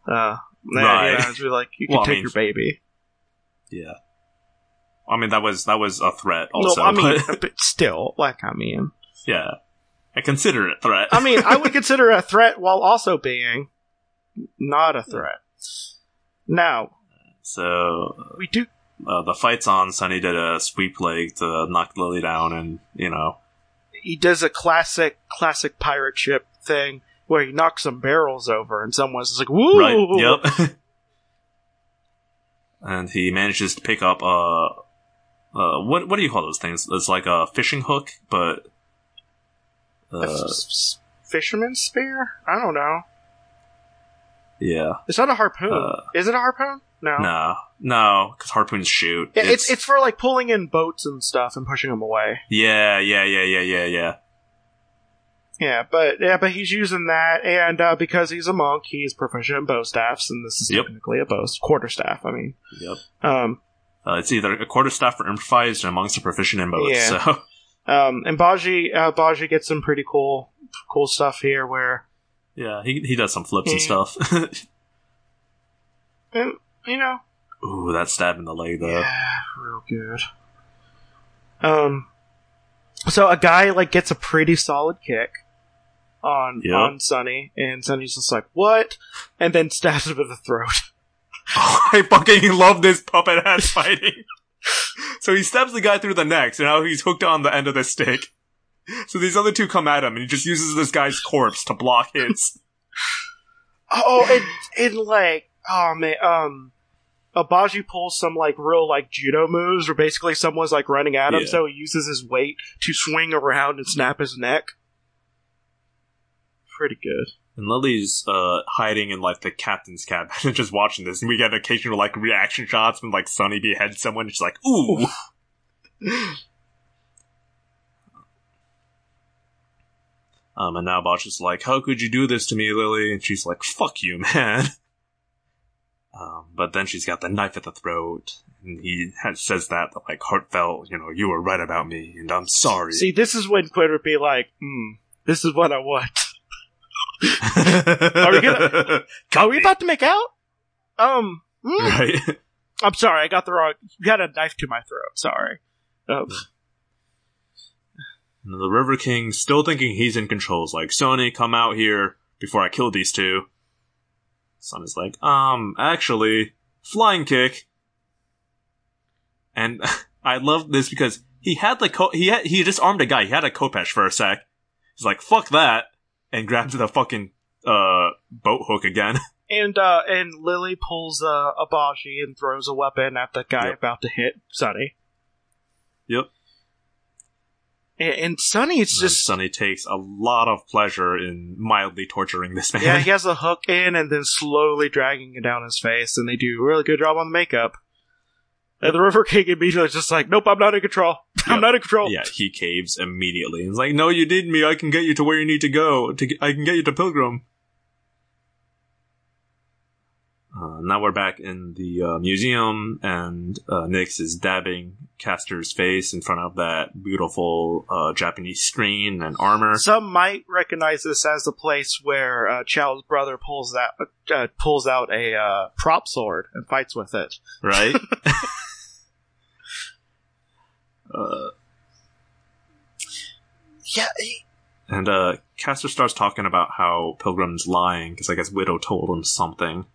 Uh, Right. You know, be like, you *laughs* can Well, I take mean- your baby. yeah. I mean that was that was a threat. Also, no, I mean, but, but *laughs* still, like, I mean, yeah, I consider it a threat. I mean, I would *laughs* consider it a threat while also being not a threat. Now, so we do. uh, the fight's on. Sunny did a sweep leg to knock Lily down, and you know, He does a classic, classic pirate ship thing where he knocks some barrels over, and someone's like, "Woo!" Right. Yep. *laughs* and he manages to pick up uh uh what what do you call those things? It's like a fishing hook, but A uh, fisherman's spear? I don't know. yeah. It's not a harpoon. Uh, Is it a harpoon? No. No, no, because harpoons shoot. Yeah, it's, it's for like pulling in boats and stuff and pushing them away. yeah, yeah, yeah, yeah, yeah, yeah. Yeah, but yeah, but he's using that, and uh, because he's a monk, he's proficient in bo staffs, and this is Yep. technically a bow quarter staff. I mean, Yep. um, Uh, it's either a quarter staff for improvised, and amongst the proficient in both. Yeah. So *laughs* um, and Baji, uh, Baji gets some pretty cool, cool stuff here. Where, yeah, he he does some flips and stuff. *laughs* and, you know, Ooh, that stab in the leg though. Yeah, real good. Um, so a guy like gets a pretty solid kick on Yep. on Sunny, and Sunny's just like, "What?" and then *laughs* stabs him in the throat. *laughs* I fucking love this puppet ass fighting. *laughs* so he stabs the guy through the neck, so now he's hooked on the end of the stick. So these other two come at him, and he just uses this guy's corpse to block hits. Oh, and and like, oh man, um. Abaji pulls some like real like judo moves where basically someone's like running at him, Yeah. so he uses his weight to swing around and snap his neck. Pretty good. And Lily's uh, hiding in like the captain's cabin and *laughs* just watching this, and we get occasional like reaction shots when like Sunny beheads someone. She's like, "Ooh." *laughs* Um, and now Bosch is like, "How could you do this to me, Lily?" And she's like, "Fuck you, *laughs* man." Um, but then she's got the knife at the throat, and he has, says that like heartfelt, you know, you were right about me, and I'm sorry. See, this is when Quinn would be like, hmm, this is what I want. Are we gonna- Are we about to make out? Um, mm, Right? I'm sorry, I got the wrong. You had a knife to my throat. Sorry. Um, the River King, still thinking he's in control, is like, Sunny, come out here before I kill these two. Son is like, um, actually, flying kick. And *laughs* I love this because he had like, co- he had, he just armed a guy. He had a Khopesh for a sec. He's like, fuck that. And grabs the fucking, uh, boat hook again. *laughs* and uh, and Lily pulls uh, a Baji and throws a weapon at the guy Yep. about to hit Sunny. yep. And, and Sunny, it's And just Sunny takes a lot of pleasure in mildly torturing this man. yeah, he *laughs* has the hook in and then slowly dragging it down his face, and they do a really good job on the makeup. And the River King immediately is just like, nope, I'm not in control. *laughs* I'm Yep. not in control. Yeah, he caves immediately. He's like, "No, you need me. I can get you to where you need to go. To get, I can get you to Pilgrim." Uh, now we're back in the uh, museum, and uh, Nyx is dabbing Castor's face in front of that beautiful uh, Japanese screen and armor. Some might recognize this as the place where uh, Chau's brother pulls that uh, pulls out a uh, prop sword and fights with it. right? *laughs* uh, Yeah, and uh, Castor starts talking about how Pilgrim's lying because I guess Widow told him something.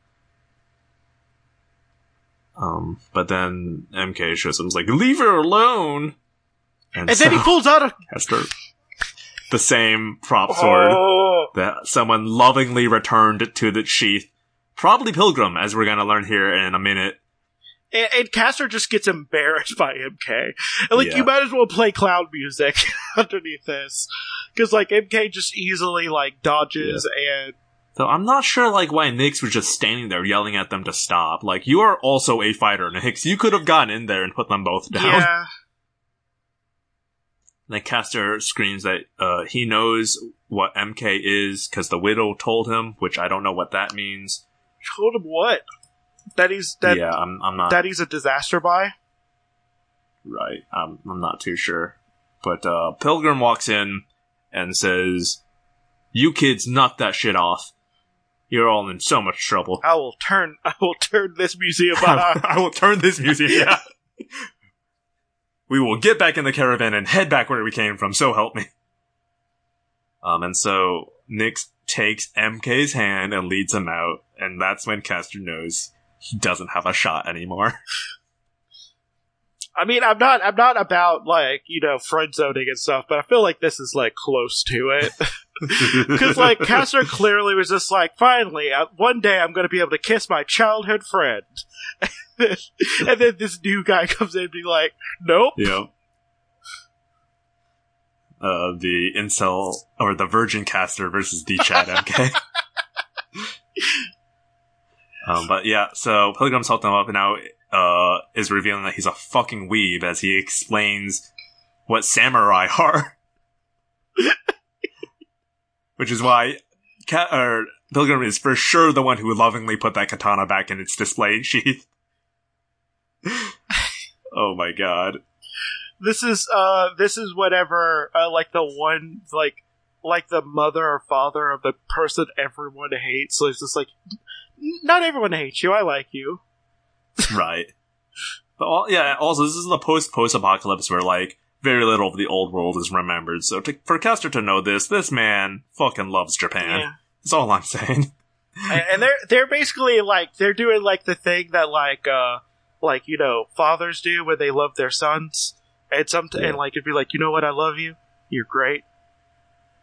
Um, but then MK shows him, he's like, "Leave her alone," and then he pulls out a *laughs* Castor the same prop sword Oh. that someone lovingly returned to the sheath. Probably Pilgrim, as we're gonna learn here in a minute. And, and Castor just gets embarrassed by MK. And, like Yeah. you might as well play clown music *laughs* underneath this, because like MK just easily like dodges and So I'm not sure like why Nyx was just standing there yelling at them to stop. Like you are also a fighter, *laughs* Nyx. You could have gotten in there and put them both down. yeah, *laughs* Then Castor screams that uh, he knows what MK is because the widow told him, which I don't know what that means. told him what that he's that yeah, I'm, I'm not that he's a disaster by. right. I'm, I'm not too sure. But uh, Pilgrim walks in and says, "You kids, knock that shit off. You're all in so much trouble. I will turn *laughs* I will turn this museum on. *laughs* I will turn this museum. Yeah. *laughs* we will get back in the caravan and head back where we came from. So help me." Um, and so Nyx takes MK's hand and leads him out, and that's when Castor knows he doesn't have a shot anymore. *laughs* I mean, I'm not I'm not about like you know friend zoning and stuff, but I feel like this is like close to it. *laughs* Because like Castor clearly was just like, finally, uh, one day I'm going to be able to kiss my childhood friend, *laughs* and then this new guy comes in and be like, nope. Yeah. Uh, the incel or the virgin caster versus the Chad MK. Um, but yeah, so Pilgrim's helped him up and now uh, is revealing that he's a fucking weeb as he explains what samurai *laughs* are. Which is why or Pilgrim is for sure the one who lovingly put that katana back in its display *laughs* sheath. oh my god. This is uh this is whatever uh, like the one like like the mother or father of the person everyone hates. So it's just like, not everyone hates you. I like you. *laughs* right. But all, yeah, also this is the post post apocalypse where like very little of the old world is remembered. So to, for Castor to know this, this man fucking loves Japan. Yeah. That's all I'm *laughs* saying. and, and they're they're basically like they're doing like the thing that like uh like you know fathers do when they love their sons and some Yeah. and like it'd be like you know what I love you you're great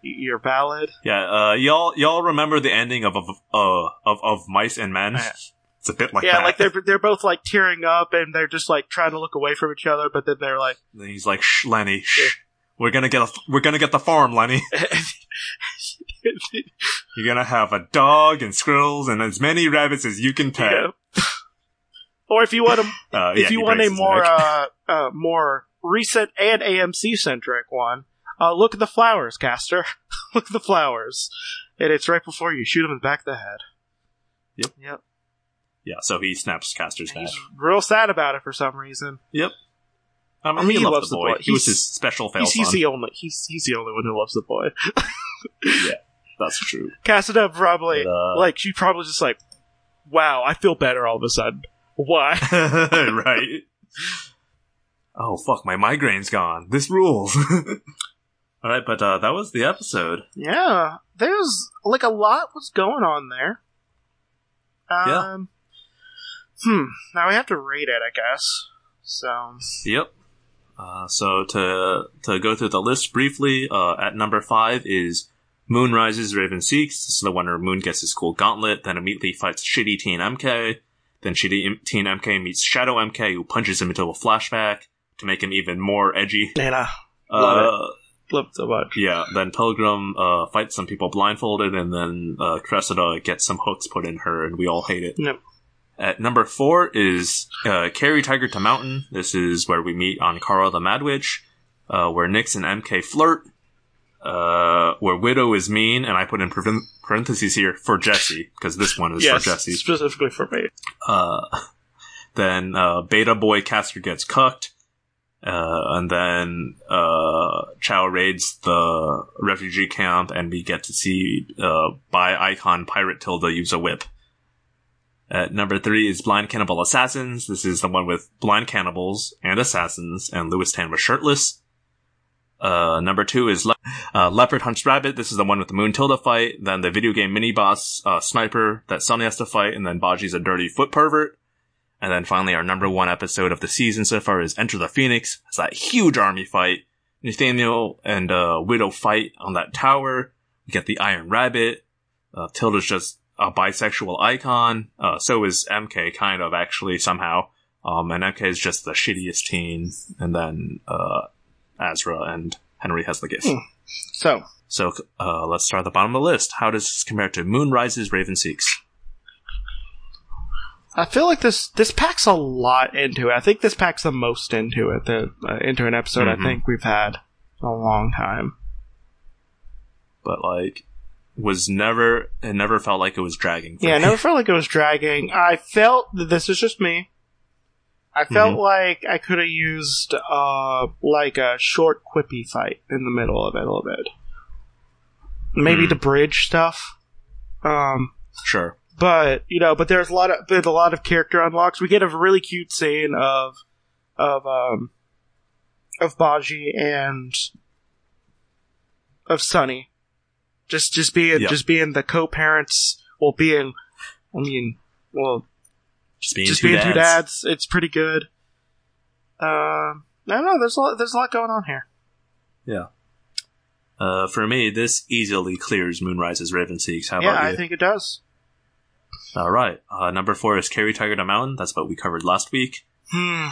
Y- you're Yeah, uh, y'all y'all remember the ending of of uh, of, of Mice and Men? Yeah. It's a bit like yeah that. like they're they're both like tearing up and they're just like trying to look away from each other but then they're like And he's like, "Shh, Lenny, shh. We're gonna get a we're gonna get the farm, Lenny. *laughs* You're gonna have a dog and squirrels and as many rabbits as you can pet." Yeah. or if you want a *laughs* Uh, if yeah, you want a more uh, uh more recent and AMC centric one, uh look at the flowers, Castor. *laughs* look at the flowers, and it's right before you shoot him in the back of the head. Yep. Yep. yeah, so he snaps Castor's neck. He's real sad about it for some reason. Yep. Um, I mean, he, he loves the the boy. boy. He was his special fail He's, he's the only he's he's the only one who loves the boy. *laughs* Yeah, that's true. Cressida probably But, uh, like she probably just like wow, I feel better all of a sudden. Why? *laughs* right. Oh fuck, my migraine's gone. This rules. All right, but uh, that was the episode. yeah, there's like a lot was going on there. Um, Hmm. Now we have to rate it, I guess. So Yep. Uh, so to to go through the list briefly, uh, at number five is Moon Rises, Raven Seeks. This is the one where Moon gets his cool gauntlet, then immediately fights shitty Teen MK. Then shitty Teen MK meets Shadow MK, who punches him into a flashback to make him even more edgy. Nana, love Uh, it. Love so much. yeah, then Pilgrim uh, fights some people blindfolded, and then uh, Cressida gets some hooks put in her, and we all hate it. Yep. At number four is uh, Carry Tiger to Mountain. This is where we meet Ankara the Mad Witch, uh, where Nyx and MK flirt, uh, where Widow is mean, and I put in parentheses here for Jesse, because this one is yes, for Jesse. specifically for me. Uh, *laughs* then uh, Beta Boy Castor gets cucked. Uh, and then uh, Chau raids the refugee camp, and we get to see uh, by icon Pirate Tilda use a whip. At number three is Blind Cannibal Assassins. This is the one with blind cannibals and assassins, and Lewis Tan was shirtless. Uh, number two is Le- uh, Leopard Hunts Rabbit. This is the one with the Moon Tilda fight. Then the video game mini boss uh, Sniper that Sunny has to fight, and then Baji's a dirty foot pervert. And then finally, our number one episode of the season so far is Enter the Phoenix. It's that huge army fight. Nathaniel and uh, Widow fight on that tower. We get the Iron Rabbit. Uh, Tilda's just a bisexual icon. Uh, so is MK, kind of actually somehow. Um, and MK is just the shittiest teen. And then uh, Azra and Henry has the gift. So So uh, let's start at the bottom of the list. How does this compare to Moon Rises, Raven Seeks? I feel like this this packs a lot into it. I think this packs the most into it that uh, into an episode Mhm. I think we've had a long time. But like, was never it never felt like it was dragging. Yeah, I me. never felt like it was dragging. I felt that this is just me. I felt Mhm. like I could have used uh like a short quippy fight in the middle of it a little bit. Maybe the bridge stuff. Um Sure. But you know, but there's a lot of there's a lot of character unlocks. We get a really cute scene of of um of Baji and of Sunny, just just being Yep. just being the co-parents. Well, being I mean, well, Just being just two being dads. two dads. It's pretty good. Um, I don't know. There's a lot, there's a lot going on here. Yeah. Uh, for me, this easily clears Moonrise's Raven Seeks. How yeah, about I think it does. All right. Uh, number four is Carry Tiger to Mountain. That's what we covered last week. Hmm,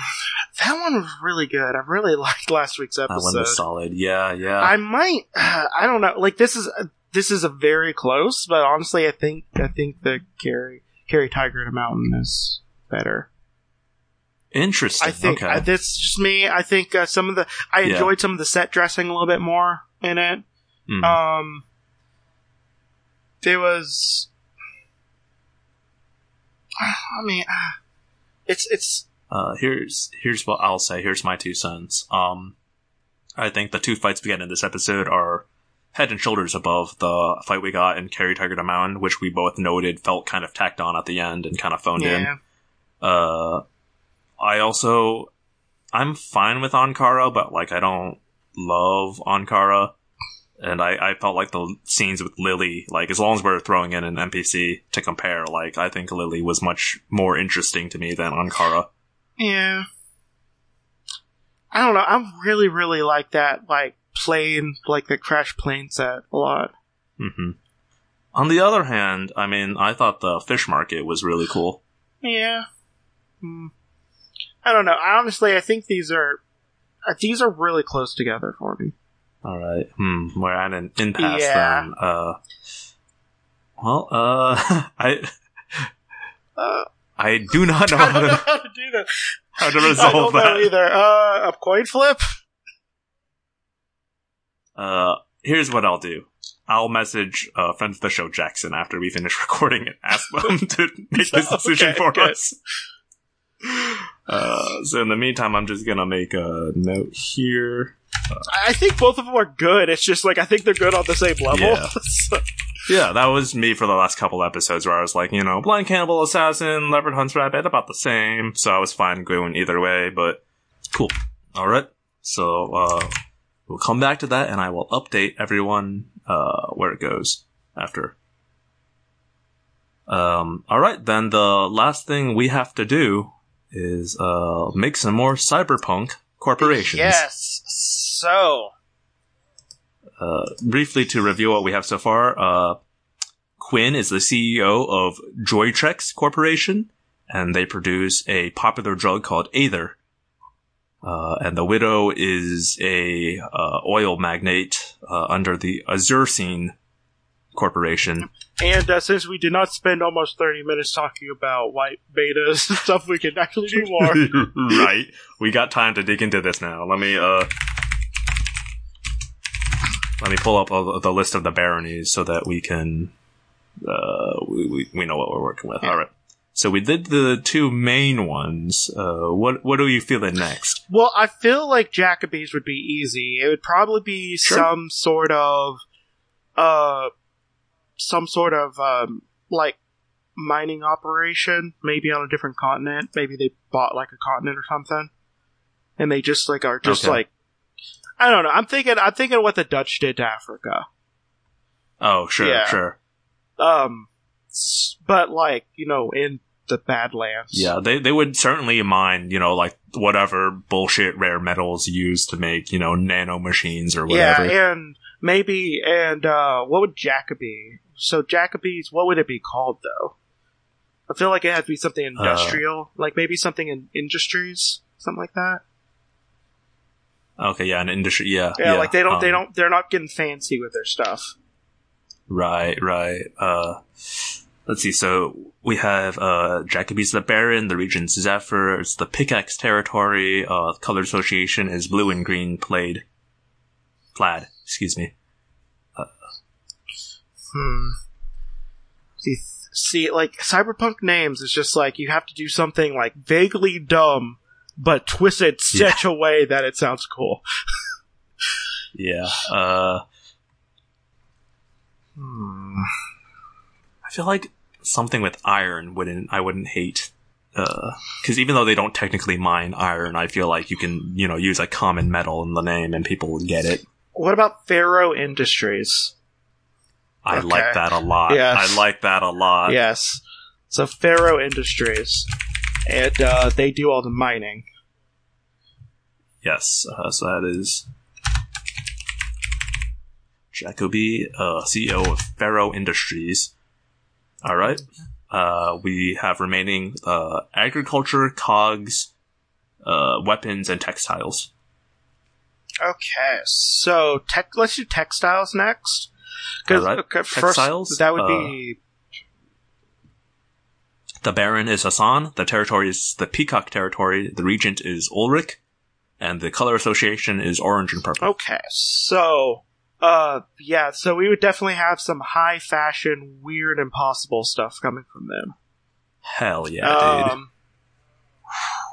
that one was really good. I really *laughs* liked last week's episode. That one was solid. Yeah, yeah. I might. *sighs* I don't know. Like this is this is a very close, but honestly, I think I think the carry carry tiger to mountain is better. Interesting. I think okay. I, that's just me. I think uh, some of the I Yeah. enjoyed some of the set dressing a little bit more in it. Mhm. Um, there was. *sighs* I mean, *sighs* it's it's Uh, here's here's what I'll say. Here's my two cents. Um, I think the two fights we get in this episode are head and shoulders above the fight we got in Carry Tiger to Mountain, which we both noted felt kind of tacked on at the end and kind of phoned in. Uh, I also I'm fine with Ankara, but like I don't love Ankara. And I, I felt like the scenes with Lily, like as long as we're throwing in an NPC to compare, like I think Lily was much more interesting to me than Ankara. Yeah. I don't know. I really, really like that, like, plane, like the crash plane set a lot. hmm On the other hand, I mean, I thought the fish market was really cool. Yeah. Hmm. I don't know. Honestly, I think these are, uh, these are really close together for me. All right, hmm, we're at an impasse Yeah. then. Uh, well, uh, *laughs* I, Uh, I do not know I how don't know to, how to do that. how to I resolve don't know that. either. Uh, a coin flip? Uh, here's what I'll do. I'll message uh, friend of the show Jackson after we finish *laughs* recording and ask *laughs* them to make this decision Okay, for good. us. Uh, so in the meantime, I'm just gonna make a note here. I think both of them are good. It's just like, I think they're good on the same level. Yeah. *laughs* So- Yeah, that was me for the last couple episodes where I was like, you know, blind cannibal assassin, leopard hunts rabbit, about the same. So I was fine going either way, but cool. All right. So, uh, we'll come back to that and I will update everyone, uh, where it goes after. Um, all right. Then the last thing we have to do is, uh, make some more cyberpunk corporations. Yes. So, Uh, briefly to review what we have so far, uh, Quinn is the CEO of Joytrex Corporation, and they produce a popular drug called Aether. Uh, and the widow is a uh, oil magnate uh, under the Azurcine Corporation. and uh, since we did not spend almost 30 minutes talking about white betas *laughs* and stuff, we can actually do more. *laughs* right. We got time to dig into this now. Let me uh let me pull up uh, the list of the baronies so that we can uh we, we, we know what we're working with. All right. So we did the two main ones. Uh what what are you feeling next? Well, I feel like Jacoby's would be easy. It would probably be Sure. some sort of, uh, some sort of, um, like, mining operation, maybe on a different continent. Maybe they bought, like, a continent or something. And they just, like, are just, Okay. like, I don't know. I'm thinking, I'm thinking what the Dutch did to Africa. Oh, sure, Yeah. sure. Um, but, like, you know, in the Badlands. Yeah, they they would certainly mine, you know, like whatever bullshit rare metals used to make, you know, nano machines or whatever. Yeah, and maybe and uh what would Jacoby? So Jacoby's what would it be called though? I feel like it has to be something Uh, industrial, like maybe something in industries, something like that. Okay, yeah, an industry, yeah, Yeah, like they don't they um, don't they're not getting fancy with their stuff. Right, right. Uh, let's see. So we have uh, Jacoby's the Baron, the Regent's Zephyr, it's the Pickaxe territory. Uh, color association is blue and green plaid. Plaid, excuse me. Uh, hmm. See, see, like cyberpunk names is just like you have to do something like vaguely dumb, but twist it such a way that it sounds cool. *laughs* Yeah. Uh, Hmm. I feel like something with iron wouldn't I wouldn't hate. Because even though they don't technically mine iron, I feel like you can you know use a common metal in the name and people would get it. What about Faro Industries? I Okay. like that a lot. Yes. I like that a lot. Yes. So Faro Industries, and uh, they do all the mining. Yes, uh, so that is Jacoby, uh, CEO of Faro Industries. All right. Uh, we have remaining uh, agriculture, cogs, uh, weapons, and textiles. Okay, so tech. Let's do textiles next. Because Alright, okay, first textiles, that would uh, be The Baron is Hassan. The territory is the Peacock territory. The Regent is Ulrich. And the color association is orange and purple. okay. So, uh, yeah. So we would definitely have some high fashion, weird, impossible stuff coming from them. Hell yeah, dude. Um,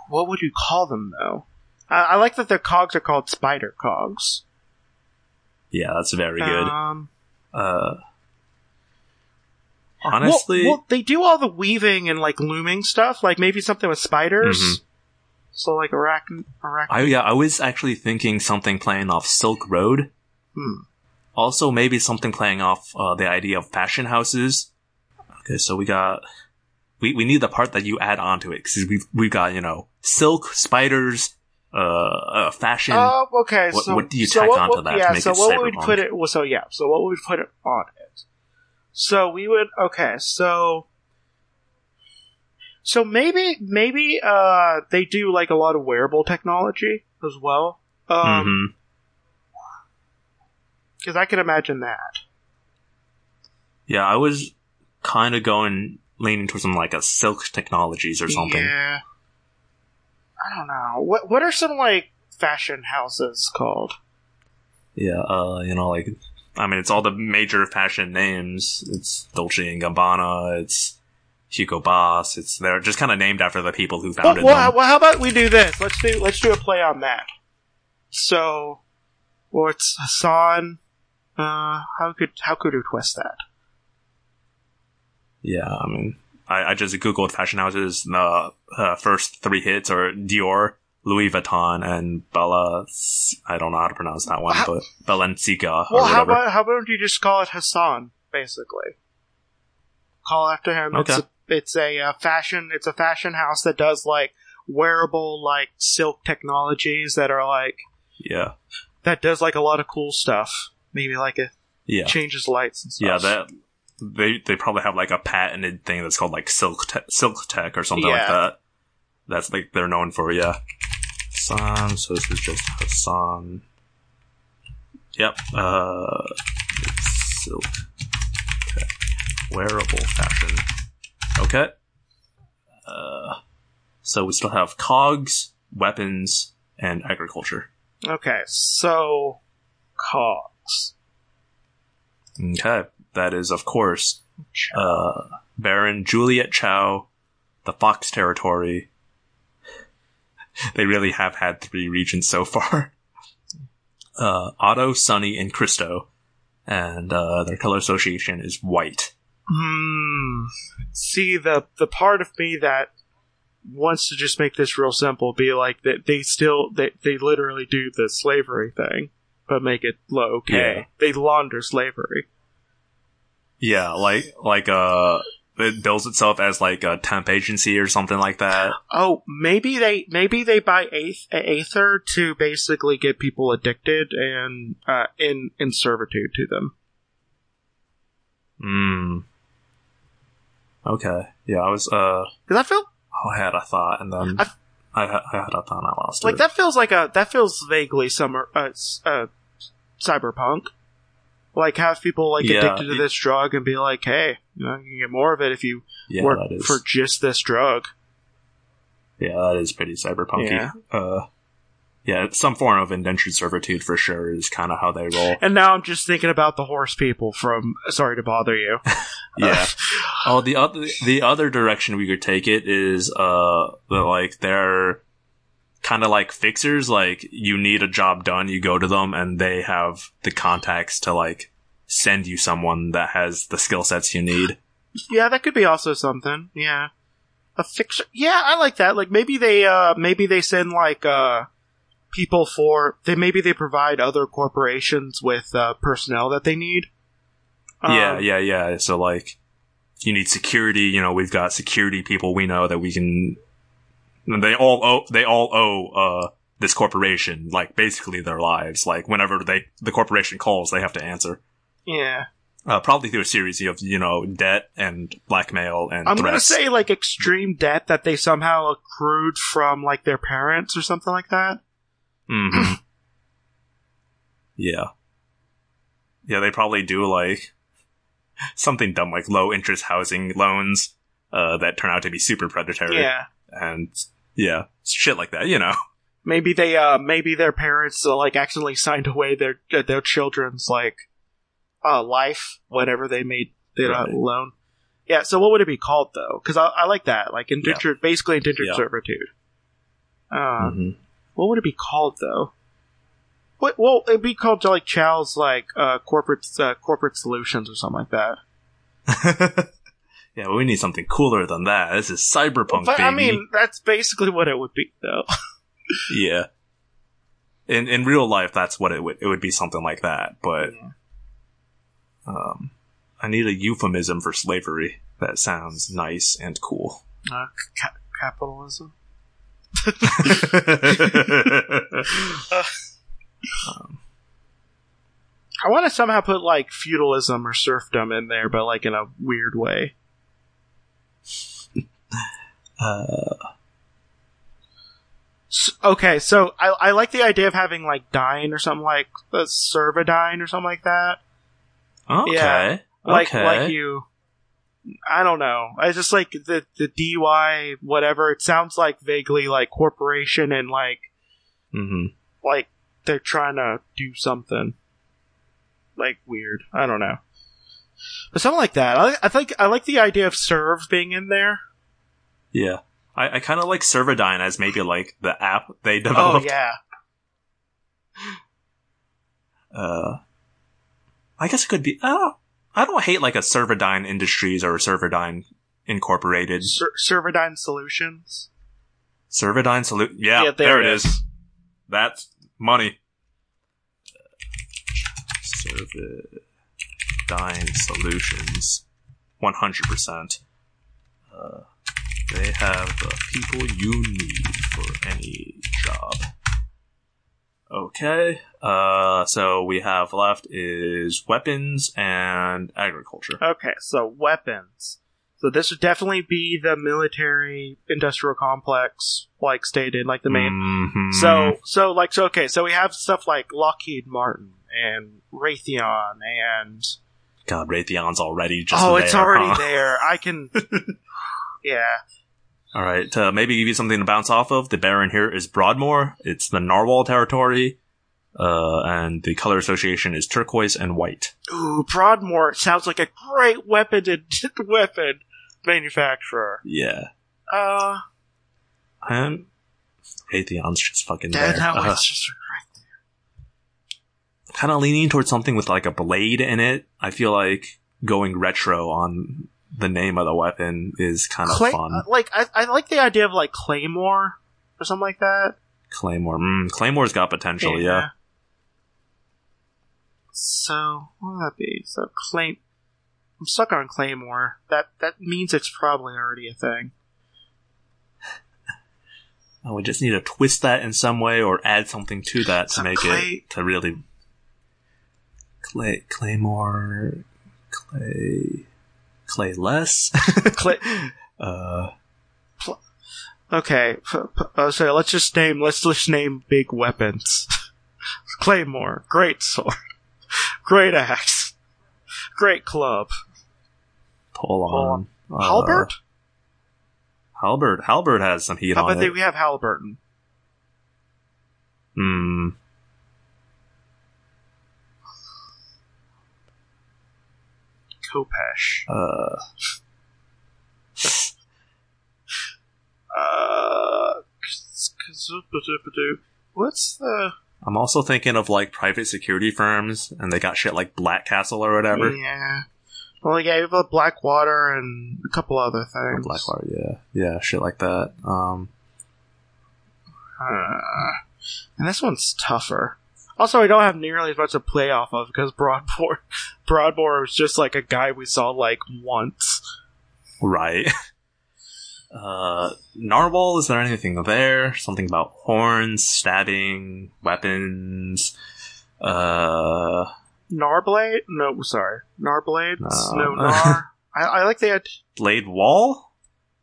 what would you call them though? I, I like that their cogs are called spider cogs. Yeah, that's very good. Um, Uh, honestly, well, well, they do all the weaving and like looming stuff. Like maybe something with spiders. Mhm. So like arachn, arachn. I yeah, I was actually thinking something playing off Silk Road. Hmm. Also, maybe something playing off uh, the idea of fashion houses. Okay, so we got we we need the part that you add onto it because we've we've got you know silk spiders, uh, uh fashion. Oh, okay. What- so what do you so tack what, onto what- that to Yeah. make so it what would we put it? Well, so yeah. So what would we put it on it? So we would okay. So so maybe maybe uh they do like a lot of wearable technology as well. Um, because I can imagine that. Yeah, I was kind of going leaning towards some like a silk technologies or something. Yeah. I don't know. What what are some like fashion houses called? Yeah, uh, you know, like, I mean, it's all the major fashion names. It's Dolce and Gabbana, it's Hugo Boss. It's they're just kind of named after the people who Well, founded well, them. well, how about we do this? Let's do let's do a play on that. So, well, it's Hassan. Uh, how could how could we twist that? Yeah, I mean, I, I just googled fashion houses. The uh, first three hits are Dior, Louis Vuitton, and Bella. I don't know how to pronounce that one, How- but Balenciaga Well, how about how about you just call it Hassan, basically? Call after him. It's Okay. a, it's a uh, fashion. It's a fashion house that does like wearable like silk technologies that are like yeah, that does like a lot of cool stuff. Maybe like it yeah, changes lights and stuff. yeah. That they they probably have like a patented thing that's called like Silk te- Silk Tech or something like that. That's like they're known for. Yeah, Hassan. So this is just Hassan. Yep. Uh, Silk Tech. Wearable fashion. Okay. Uh, so we still have cogs, weapons, and agriculture. Okay, so cogs. Okay. That is, of course, uh, Baron Juliet Chau, the Fox Territory. They really have had three regions so far. *laughs* Uh, Otto, Sunny, and Christo. And, uh, their color association is white. Hmm. See the the part of me that wants to just make this real simple, be like that they still they they literally do the slavery thing, but make it low K. Yeah. They launder slavery. Yeah, like, like, uh, it bills itself as like a temp agency or something like that. Oh, maybe they maybe they buy eighth, Aether to basically get people addicted and uh, in in servitude to them. Hmm. Okay. Yeah, I was, uh, Does that feel oh, I had a thought and then I- I, had- I had a thought and I lost like it. that? Feels like a that feels vaguely summer uh, uh cyberpunk. Like have people like Yeah, addicted to it- this drug and be like, hey, you know, you can get more of it if you Yeah, work for just this drug. Yeah, that is pretty cyberpunky. Yeah. Uh, yeah, some form of indentured servitude for sure is kind of how they roll. And now I'm just thinking about the horse people from Sorry to Bother You. *laughs* Yeah. *laughs* oh, the other the other direction we could take it is uh that like they're kind of like fixers. Like you need a job done, you go to them, and they have the contacts to like send you someone that has the skill sets you need. *sighs* Yeah, that could be also something. Yeah. A fixer. Yeah, I like that. Like maybe they uh maybe they send like uh people for they maybe they provide other corporations with uh personnel that they need. yeah, Um, yeah, yeah. So like, you need security. You know, we've got security people we know that we can. They all owe. They all owe uh, this corporation like basically their lives. Like whenever they the corporation calls, they have to answer. Yeah. Uh, probably through a series of you know debt and blackmail and I'm gonna say like extreme debt that they somehow accrued from like their parents or something like that. hmm *laughs* yeah, yeah. They probably do like *laughs* something dumb like low interest housing loans uh, that turn out to be super predatory. Yeah. and yeah, shit like that. You know. *laughs* Maybe they uh maybe their parents uh, like accidentally signed away their uh, their children's like uh life whenever they made the uh, Right. loan. Yeah, so what would it be called though? Because I, I like that, like indentured, basically indentured Yeah. servitude. Uh, Mhm. what would it be called though? What? Well, it'd be called like Chau's like uh corporate uh, corporate solutions or something like that. *laughs* yeah, but we need something cooler than that. This is cyberpunk, but baby. I mean, that's basically what it would be though. *laughs* yeah. In in real life, that's what it would it would be something like that. But um, I need a euphemism for slavery that sounds nice and cool. Uh, ca- capitalism. *laughs* I want to somehow put like feudalism or serfdom in there, but like in a weird way. Uh, S- okay, so I, I like the idea of having like dine or something like a servadine or something like that. okay. Yeah. Like okay. like you. I don't know. I just like the the DY whatever. It sounds like vaguely like corporation and like hmm like they're trying to do something like weird. I don't know, but something like that. I, I think I like the idea of serve being in there. Yeah. I, I kind of like Servadine as maybe like the app they developed. Oh yeah, Uh, I guess it could be. Oh, I don't hate like a Servodyne Industries or a Servodyne Incorporated. Ser- Servodyne Solutions. Servodyne Salute. Yeah, Yeah, there, there it is. is. That's money. Servodyne Solutions. 100%. Uh, they have the people you need for any job. Okay, uh, so we have left is weapons and agriculture. Okay, so weapons. So this would definitely be the military industrial complex, like stated, like the main. Mhm. So, so like, so okay, so we have stuff like Lockheed Martin and Raytheon and God, Raytheon's already just oh, there, it's already huh? there. I can, *laughs* yeah. All right, to maybe give you something to bounce off of, the Baron here is Broadmoor. It's the Narwhal territory, uh, and the color association is turquoise and white. Ooh, Broadmoor sounds like a great weapon *laughs* weapon manufacturer. Yeah, Uh, and Raytheon's just fucking that, there. that Uh, was just. Kind of leaning towards something with like a blade in it. I feel like going retro on the name of the weapon is kind of Clay- fun. uh, like I, I like the idea of like Claymore or something like that. Claymore, mm, Claymore's got potential. Yeah. So what would that be? So claim. I'm stuck on Claymore. That that means it's probably already a thing. *laughs* Oh, we just need to twist that in some way or add something to that to Some make clay- it to really clay claymore clay clay less. *laughs* Clay. uh, Okay, f- f- uh, so let's just name let's just name big weapons. *laughs* Claymore, great sword, *laughs* great axe, great club. hold on. Uh, Halberd? Halberd. Halberd has some heat How on about it. we have Halliburton? Hmm. Khopesh. Uh, Uh, what's the? I'm also thinking of like private security firms, and they got shit like Black Castle or whatever. Yeah. Well, yeah, we have Blackwater and a couple other things. Blackwater, yeah, yeah, shit like that. Um, Uh, and this one's tougher. Also, we don't have nearly as much to play off of because Broadmoor, *laughs* Broadmoor was just like a guy we saw like once. right. *laughs* Uh, Narwhal, is there anything there? Something about horns, stabbing, weapons? Uh, Narblade? No, sorry, Narblade. No. No, *laughs* Nar. I, I like the. idea- Blade Wall?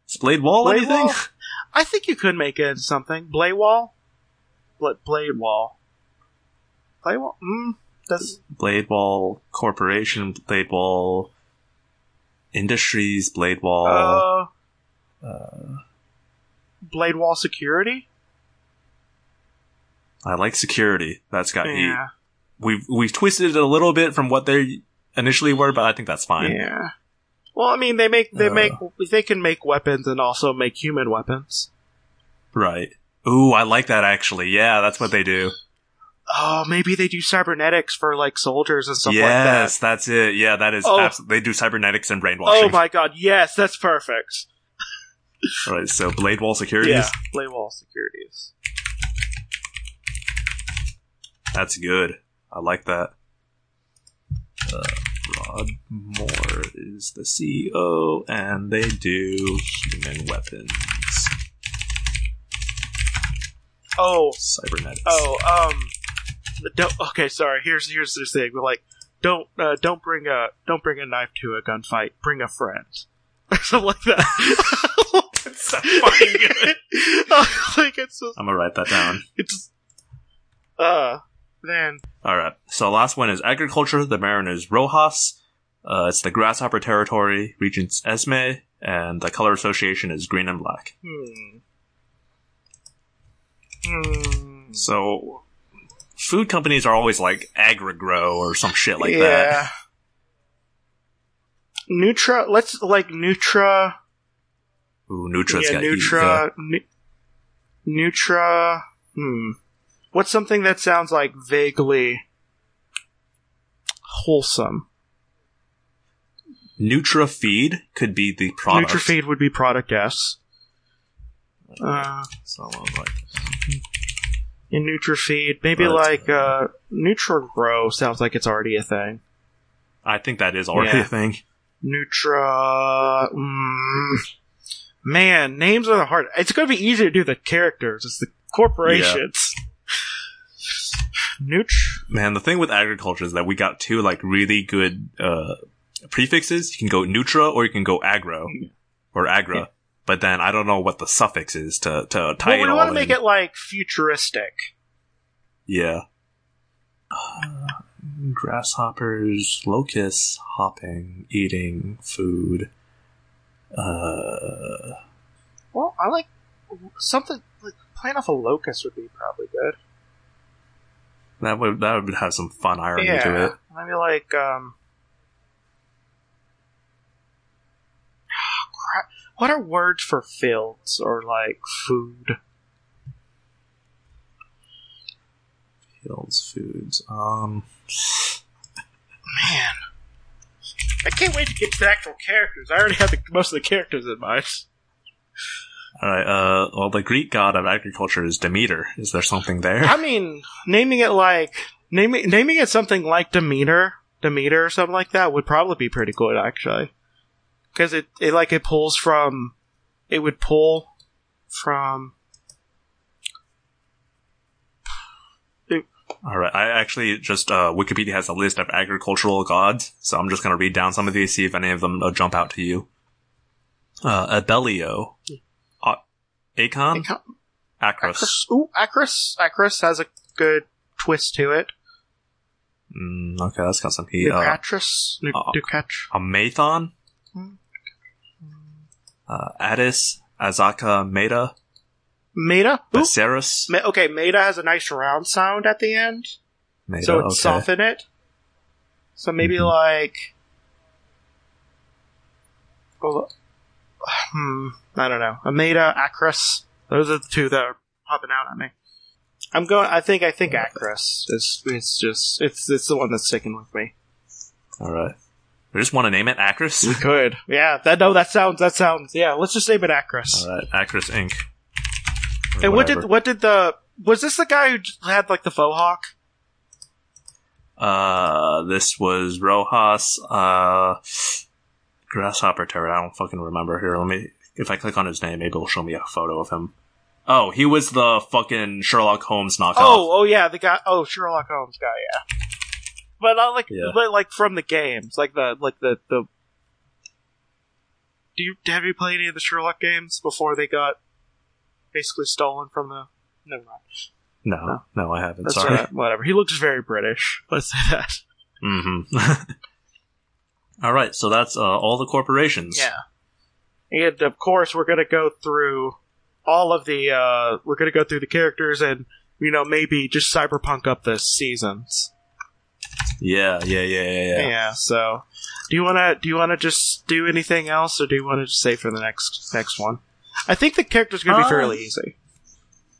Is Blade Wall Blade anything? Wall? I think you could make it something. Blade Wall. Bla- Blade Wall. Blade Wall. Mm, that's Blade Wall Corporation, Blade Wall Industries, Blade Wall. uh. Uh, Blade Wall Security. I like security. That's got heat. Yeah. We've we've twisted it a little bit from what they initially were, but I think that's fine. Yeah. Well, I mean, they make they Uh. make they can make weapons and also make human weapons. Right. Ooh, I like that actually. Yeah, that's what they do. Oh, maybe they do cybernetics for like soldiers and stuff yes, that's it. Yeah, that is. Oh. abs- they do cybernetics and like brainwashing. Oh my god, yes, that's perfect. All right, So Blade Wall Securities. Yeah, Blade Wall Securities. That's good. I like that. Uh, Broadmoor is the CEO, and they do human weapons, Oh, cybernetics. oh, um, *laughs* don't, okay, sorry. Here's here's the thing. We're like, don't uh, don't bring a don't bring a knife to a gunfight. Bring a friend, or *laughs* something like that. *laughs* That's so fucking good. like it's just, I'm gonna write that down. it's uh man. All right. So last one is agriculture. The Baron is Rojas. Uh, it's the grasshopper territory. Regent's Esme, and the color association is green and black. Hmm. Hmm. So food companies are always like AgriGrow or some shit like that. yeah. that. Nutra, let's like Nutra. Ooh, Nutra's yeah, got Nutra. Nu- Nutra. Hmm. What's something that sounds like vaguely wholesome? NutraFeed could be the product. NutraFeed would be product, yes. Uh, So like, in NutraFeed, maybe But- like uh, NutraGrow sounds like it's already a thing. I think that is already Yeah. a thing. Nutra. Mm, man, names are the hard. It's going to be easier to do the characters. It's the corporations. Nutr. Man, the thing with agriculture is that we got two like really good uh, prefixes. You can go Nutra or you can go Agro or Agra. But then I don't know what the suffix is to to tie Well, it we want to make it like futuristic. Yeah. Uh, grasshoppers, locusts, hopping, eating food. Uh, Well, I like something like playing off a locust would be probably good. that would that would have some fun irony yeah, to it. Yeah. Maybe like um. crap. What are words for fields or like food? Fields, foods. Um, Man, I can't wait to get to the actual characters. I already have the, most of the characters in mind. all right. Uh, well, the Greek god of agriculture is Demeter. Is there something there? I mean, naming it like naming naming it something like Demeter, Demeter or something like that would probably be pretty good actually, because it it like it pulls from, it would pull from. All right. I actually just uh, Wikipedia has a list of agricultural gods, so I'm just gonna read down some of these, see if any of them uh, jump out to you. Uh, Abellio, uh, Acon, Acon- Acros. Acros. Ooh, Acros. Acros has a good twist to it. Mm, okay, that's got some heat. Uh, Ducatris. Uh, Ducatr- Amathon, Hmm. Uh, Addis, Azaka, Meta, Meta. Viserys, Ma- okay, Meta has a nice round sound at the end, Meta. so it okay. soften it. So maybe Mhm. like. Well, hmm, I don't know. Ameda, Acros. Those are the two that are popping out at me. I'm going. I think. I think Acros is. It's just. It's. It's the one that's sticking with me. All right. We just want to name it Acros. We could. Yeah. That. No. That sounds. That sounds. Yeah. Let's just name it Acris. All right, Acros Inc. Or and what did. What did the. Was this the guy who had like the faux hawk? Uh, this was Rojas, uh, Grasshopper Terror. I don't fucking remember. Here, let me, if I click on his name, maybe it'll show me a photo of him. Oh, he was the fucking Sherlock Holmes knockoff. Oh, oh yeah, the guy. Oh, Sherlock Holmes guy. Yeah, but not like, Yeah. but like from the games, like the like the the. Do you have you played any of the Sherlock games before they got basically stolen from the? Never mind. no, no, I haven't. That's Sorry. uh, whatever. He looks very British. *laughs* Let's say that. Mm-hmm. *laughs* all right, so that's uh, all the corporations. Yeah. And of course, we're gonna go through all of the. uh We're gonna go through the characters and you know maybe just cyberpunk up the seasons. Yeah, yeah, yeah, yeah. yeah. Yeah. So, do you want to do you want to just do anything else, or do you want to just say for the next next one? I think the character's gonna be Uh, fairly easy.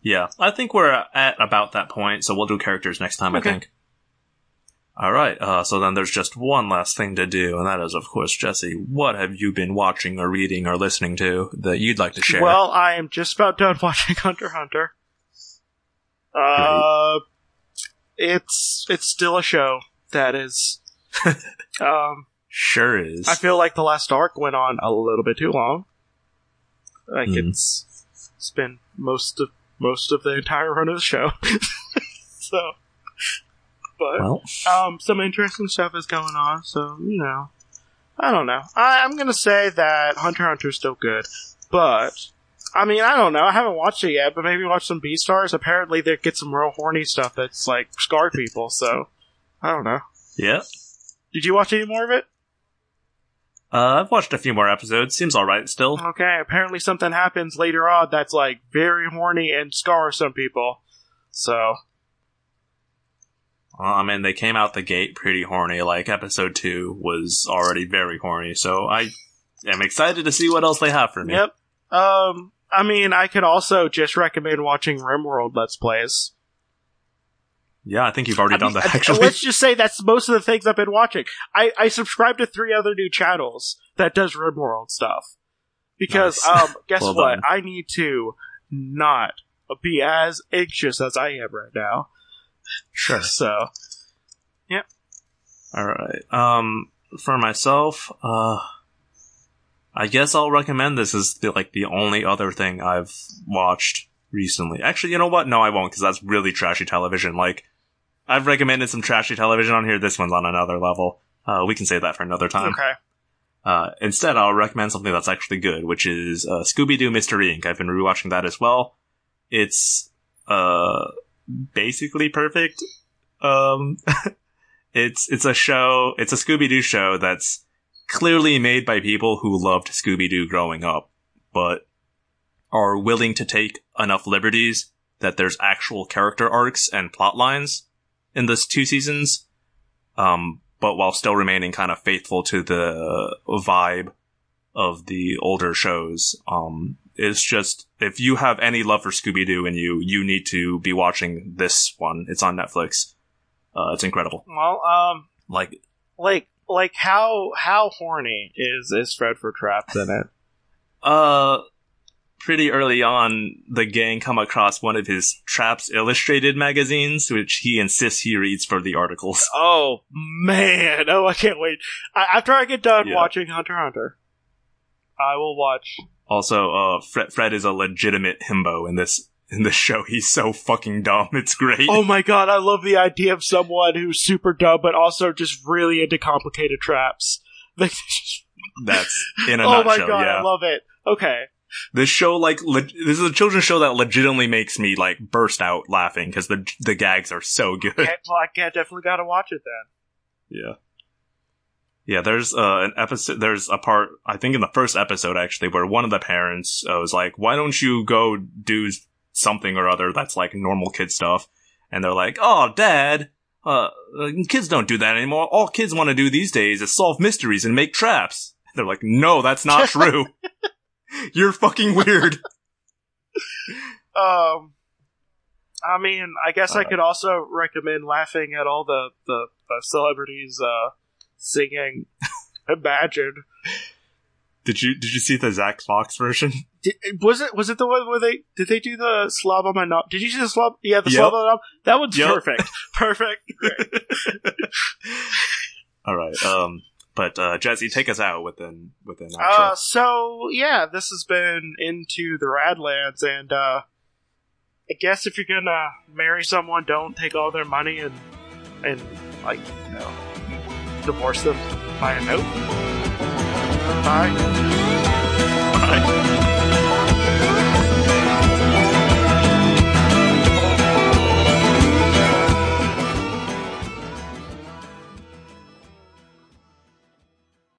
Yeah, I think we're at about that point, so we'll do characters next time, Okay. I think. All right, uh, so then there's just one last thing to do, and that is, of course, Jesse, what have you been watching or reading or listening to that you'd like to share? Well, I am just about done *laughs* watching Hunter x Hunter. Uh, it's it's still a show that is. *laughs* um, sure is. I feel like the last arc went on a little bit too long. Like Hmm. it's it's been most of most of the entire run of the show. *laughs* so, but well, um, some interesting stuff is going on. So you know, I don't know. I, I'm gonna say that Hunter x Hunter's still good, but I mean, I don't know. I haven't watched it yet, but maybe watch some Beastars. Apparently, they get some real horny stuff that's like scarred people. So I don't know. yeah. Did you watch any more of it? Uh, I've watched a few more episodes. Seems alright still. Okay, apparently something happens later on that's like very horny and scars some people. So Well, I mean, they came out the gate pretty horny. Like, episode two was already very horny, so I am excited to see what else they have for me. Yep. Um, I mean, I could also just recommend watching RimWorld Let's Plays. Yeah, I think you've already I done mean, that. Actually, let's just say that's most of the things I've been watching. I, I subscribe to three other new channels that does RimWorld stuff because Nice. um, guess Well what? done. I need to not be as anxious as I am right now. sure. *laughs* So yep. All right. Um, for myself, uh, I guess I'll recommend this as the, like the only other thing I've watched recently. Actually, you know what? No, I won't because that's really trashy television. Like, I've recommended some trashy television on here. This one's on another level. Uh, we can save that for another time. okay, Uh, instead, I'll recommend something that's actually good, which is uh, Scooby Doo Mystery Inc. I've been rewatching that as well. It's uh, basically perfect. Um, *laughs* it's it's a show. It's a Scooby Doo show that's clearly made by people who loved Scooby Doo growing up, but are willing to take enough liberties that there's actual character arcs and plot lines in this two seasons. Um, but while still remaining kind of faithful to the vibe of the older shows. Um, it's just if you have any love for Scooby Doo in you, you need to be watching this one. It's on Netflix. Uh, it's incredible. well, um, Like, like like how how horny is is Fred for traps in it? uh, pretty early on, the gang come across one of his Traps Illustrated magazines, which he insists he reads for the articles. *laughs* Oh man! Oh, I can't wait. I, after I get done Yeah. watching Hunter Hunter, I will watch. Also, uh, Fred, Fred is a legitimate himbo in this in this show. He's so fucking dumb. It's great. Oh my god! I love the idea of someone who's super dumb but also just really into complicated traps. *laughs* That's in a *laughs* oh my nutshell. god! yeah. I love it. Okay. This show like le- this is a children's show that legitimately makes me like burst out laughing because the the gags are so *laughs* good. Okay, well, I definitely gotta watch it then. yeah. Yeah, there's uh, an episode. There's a part I think in the first episode actually where one of the parents uh, was like, "Why don't you go do something or other that's like normal kid stuff?" And they're like, "Oh, Dad, uh, uh, kids don't do that anymore. All kids want to do these days is solve mysteries and make traps." They're like, "No, that's not *laughs* true. You're fucking weird." *laughs* Um, I mean, I guess I could also recommend laughing at all the the, the celebrities uh, singing *laughs* "Imagine." Did you did you see the Zach Fox version? Did, was it was it the one where they did they do the slob on my knob? Did you see the slob? Yeah, the Yep. slob on my knob. That one's Yep. perfect. *laughs* Perfect. All right. Um, but uh, Jesse, take us out with an with an Uh, so yeah, this has been into the Radlands, and uh, I guess if you're gonna marry someone, don't take all their money and and like you know divorce them by a note. Bye.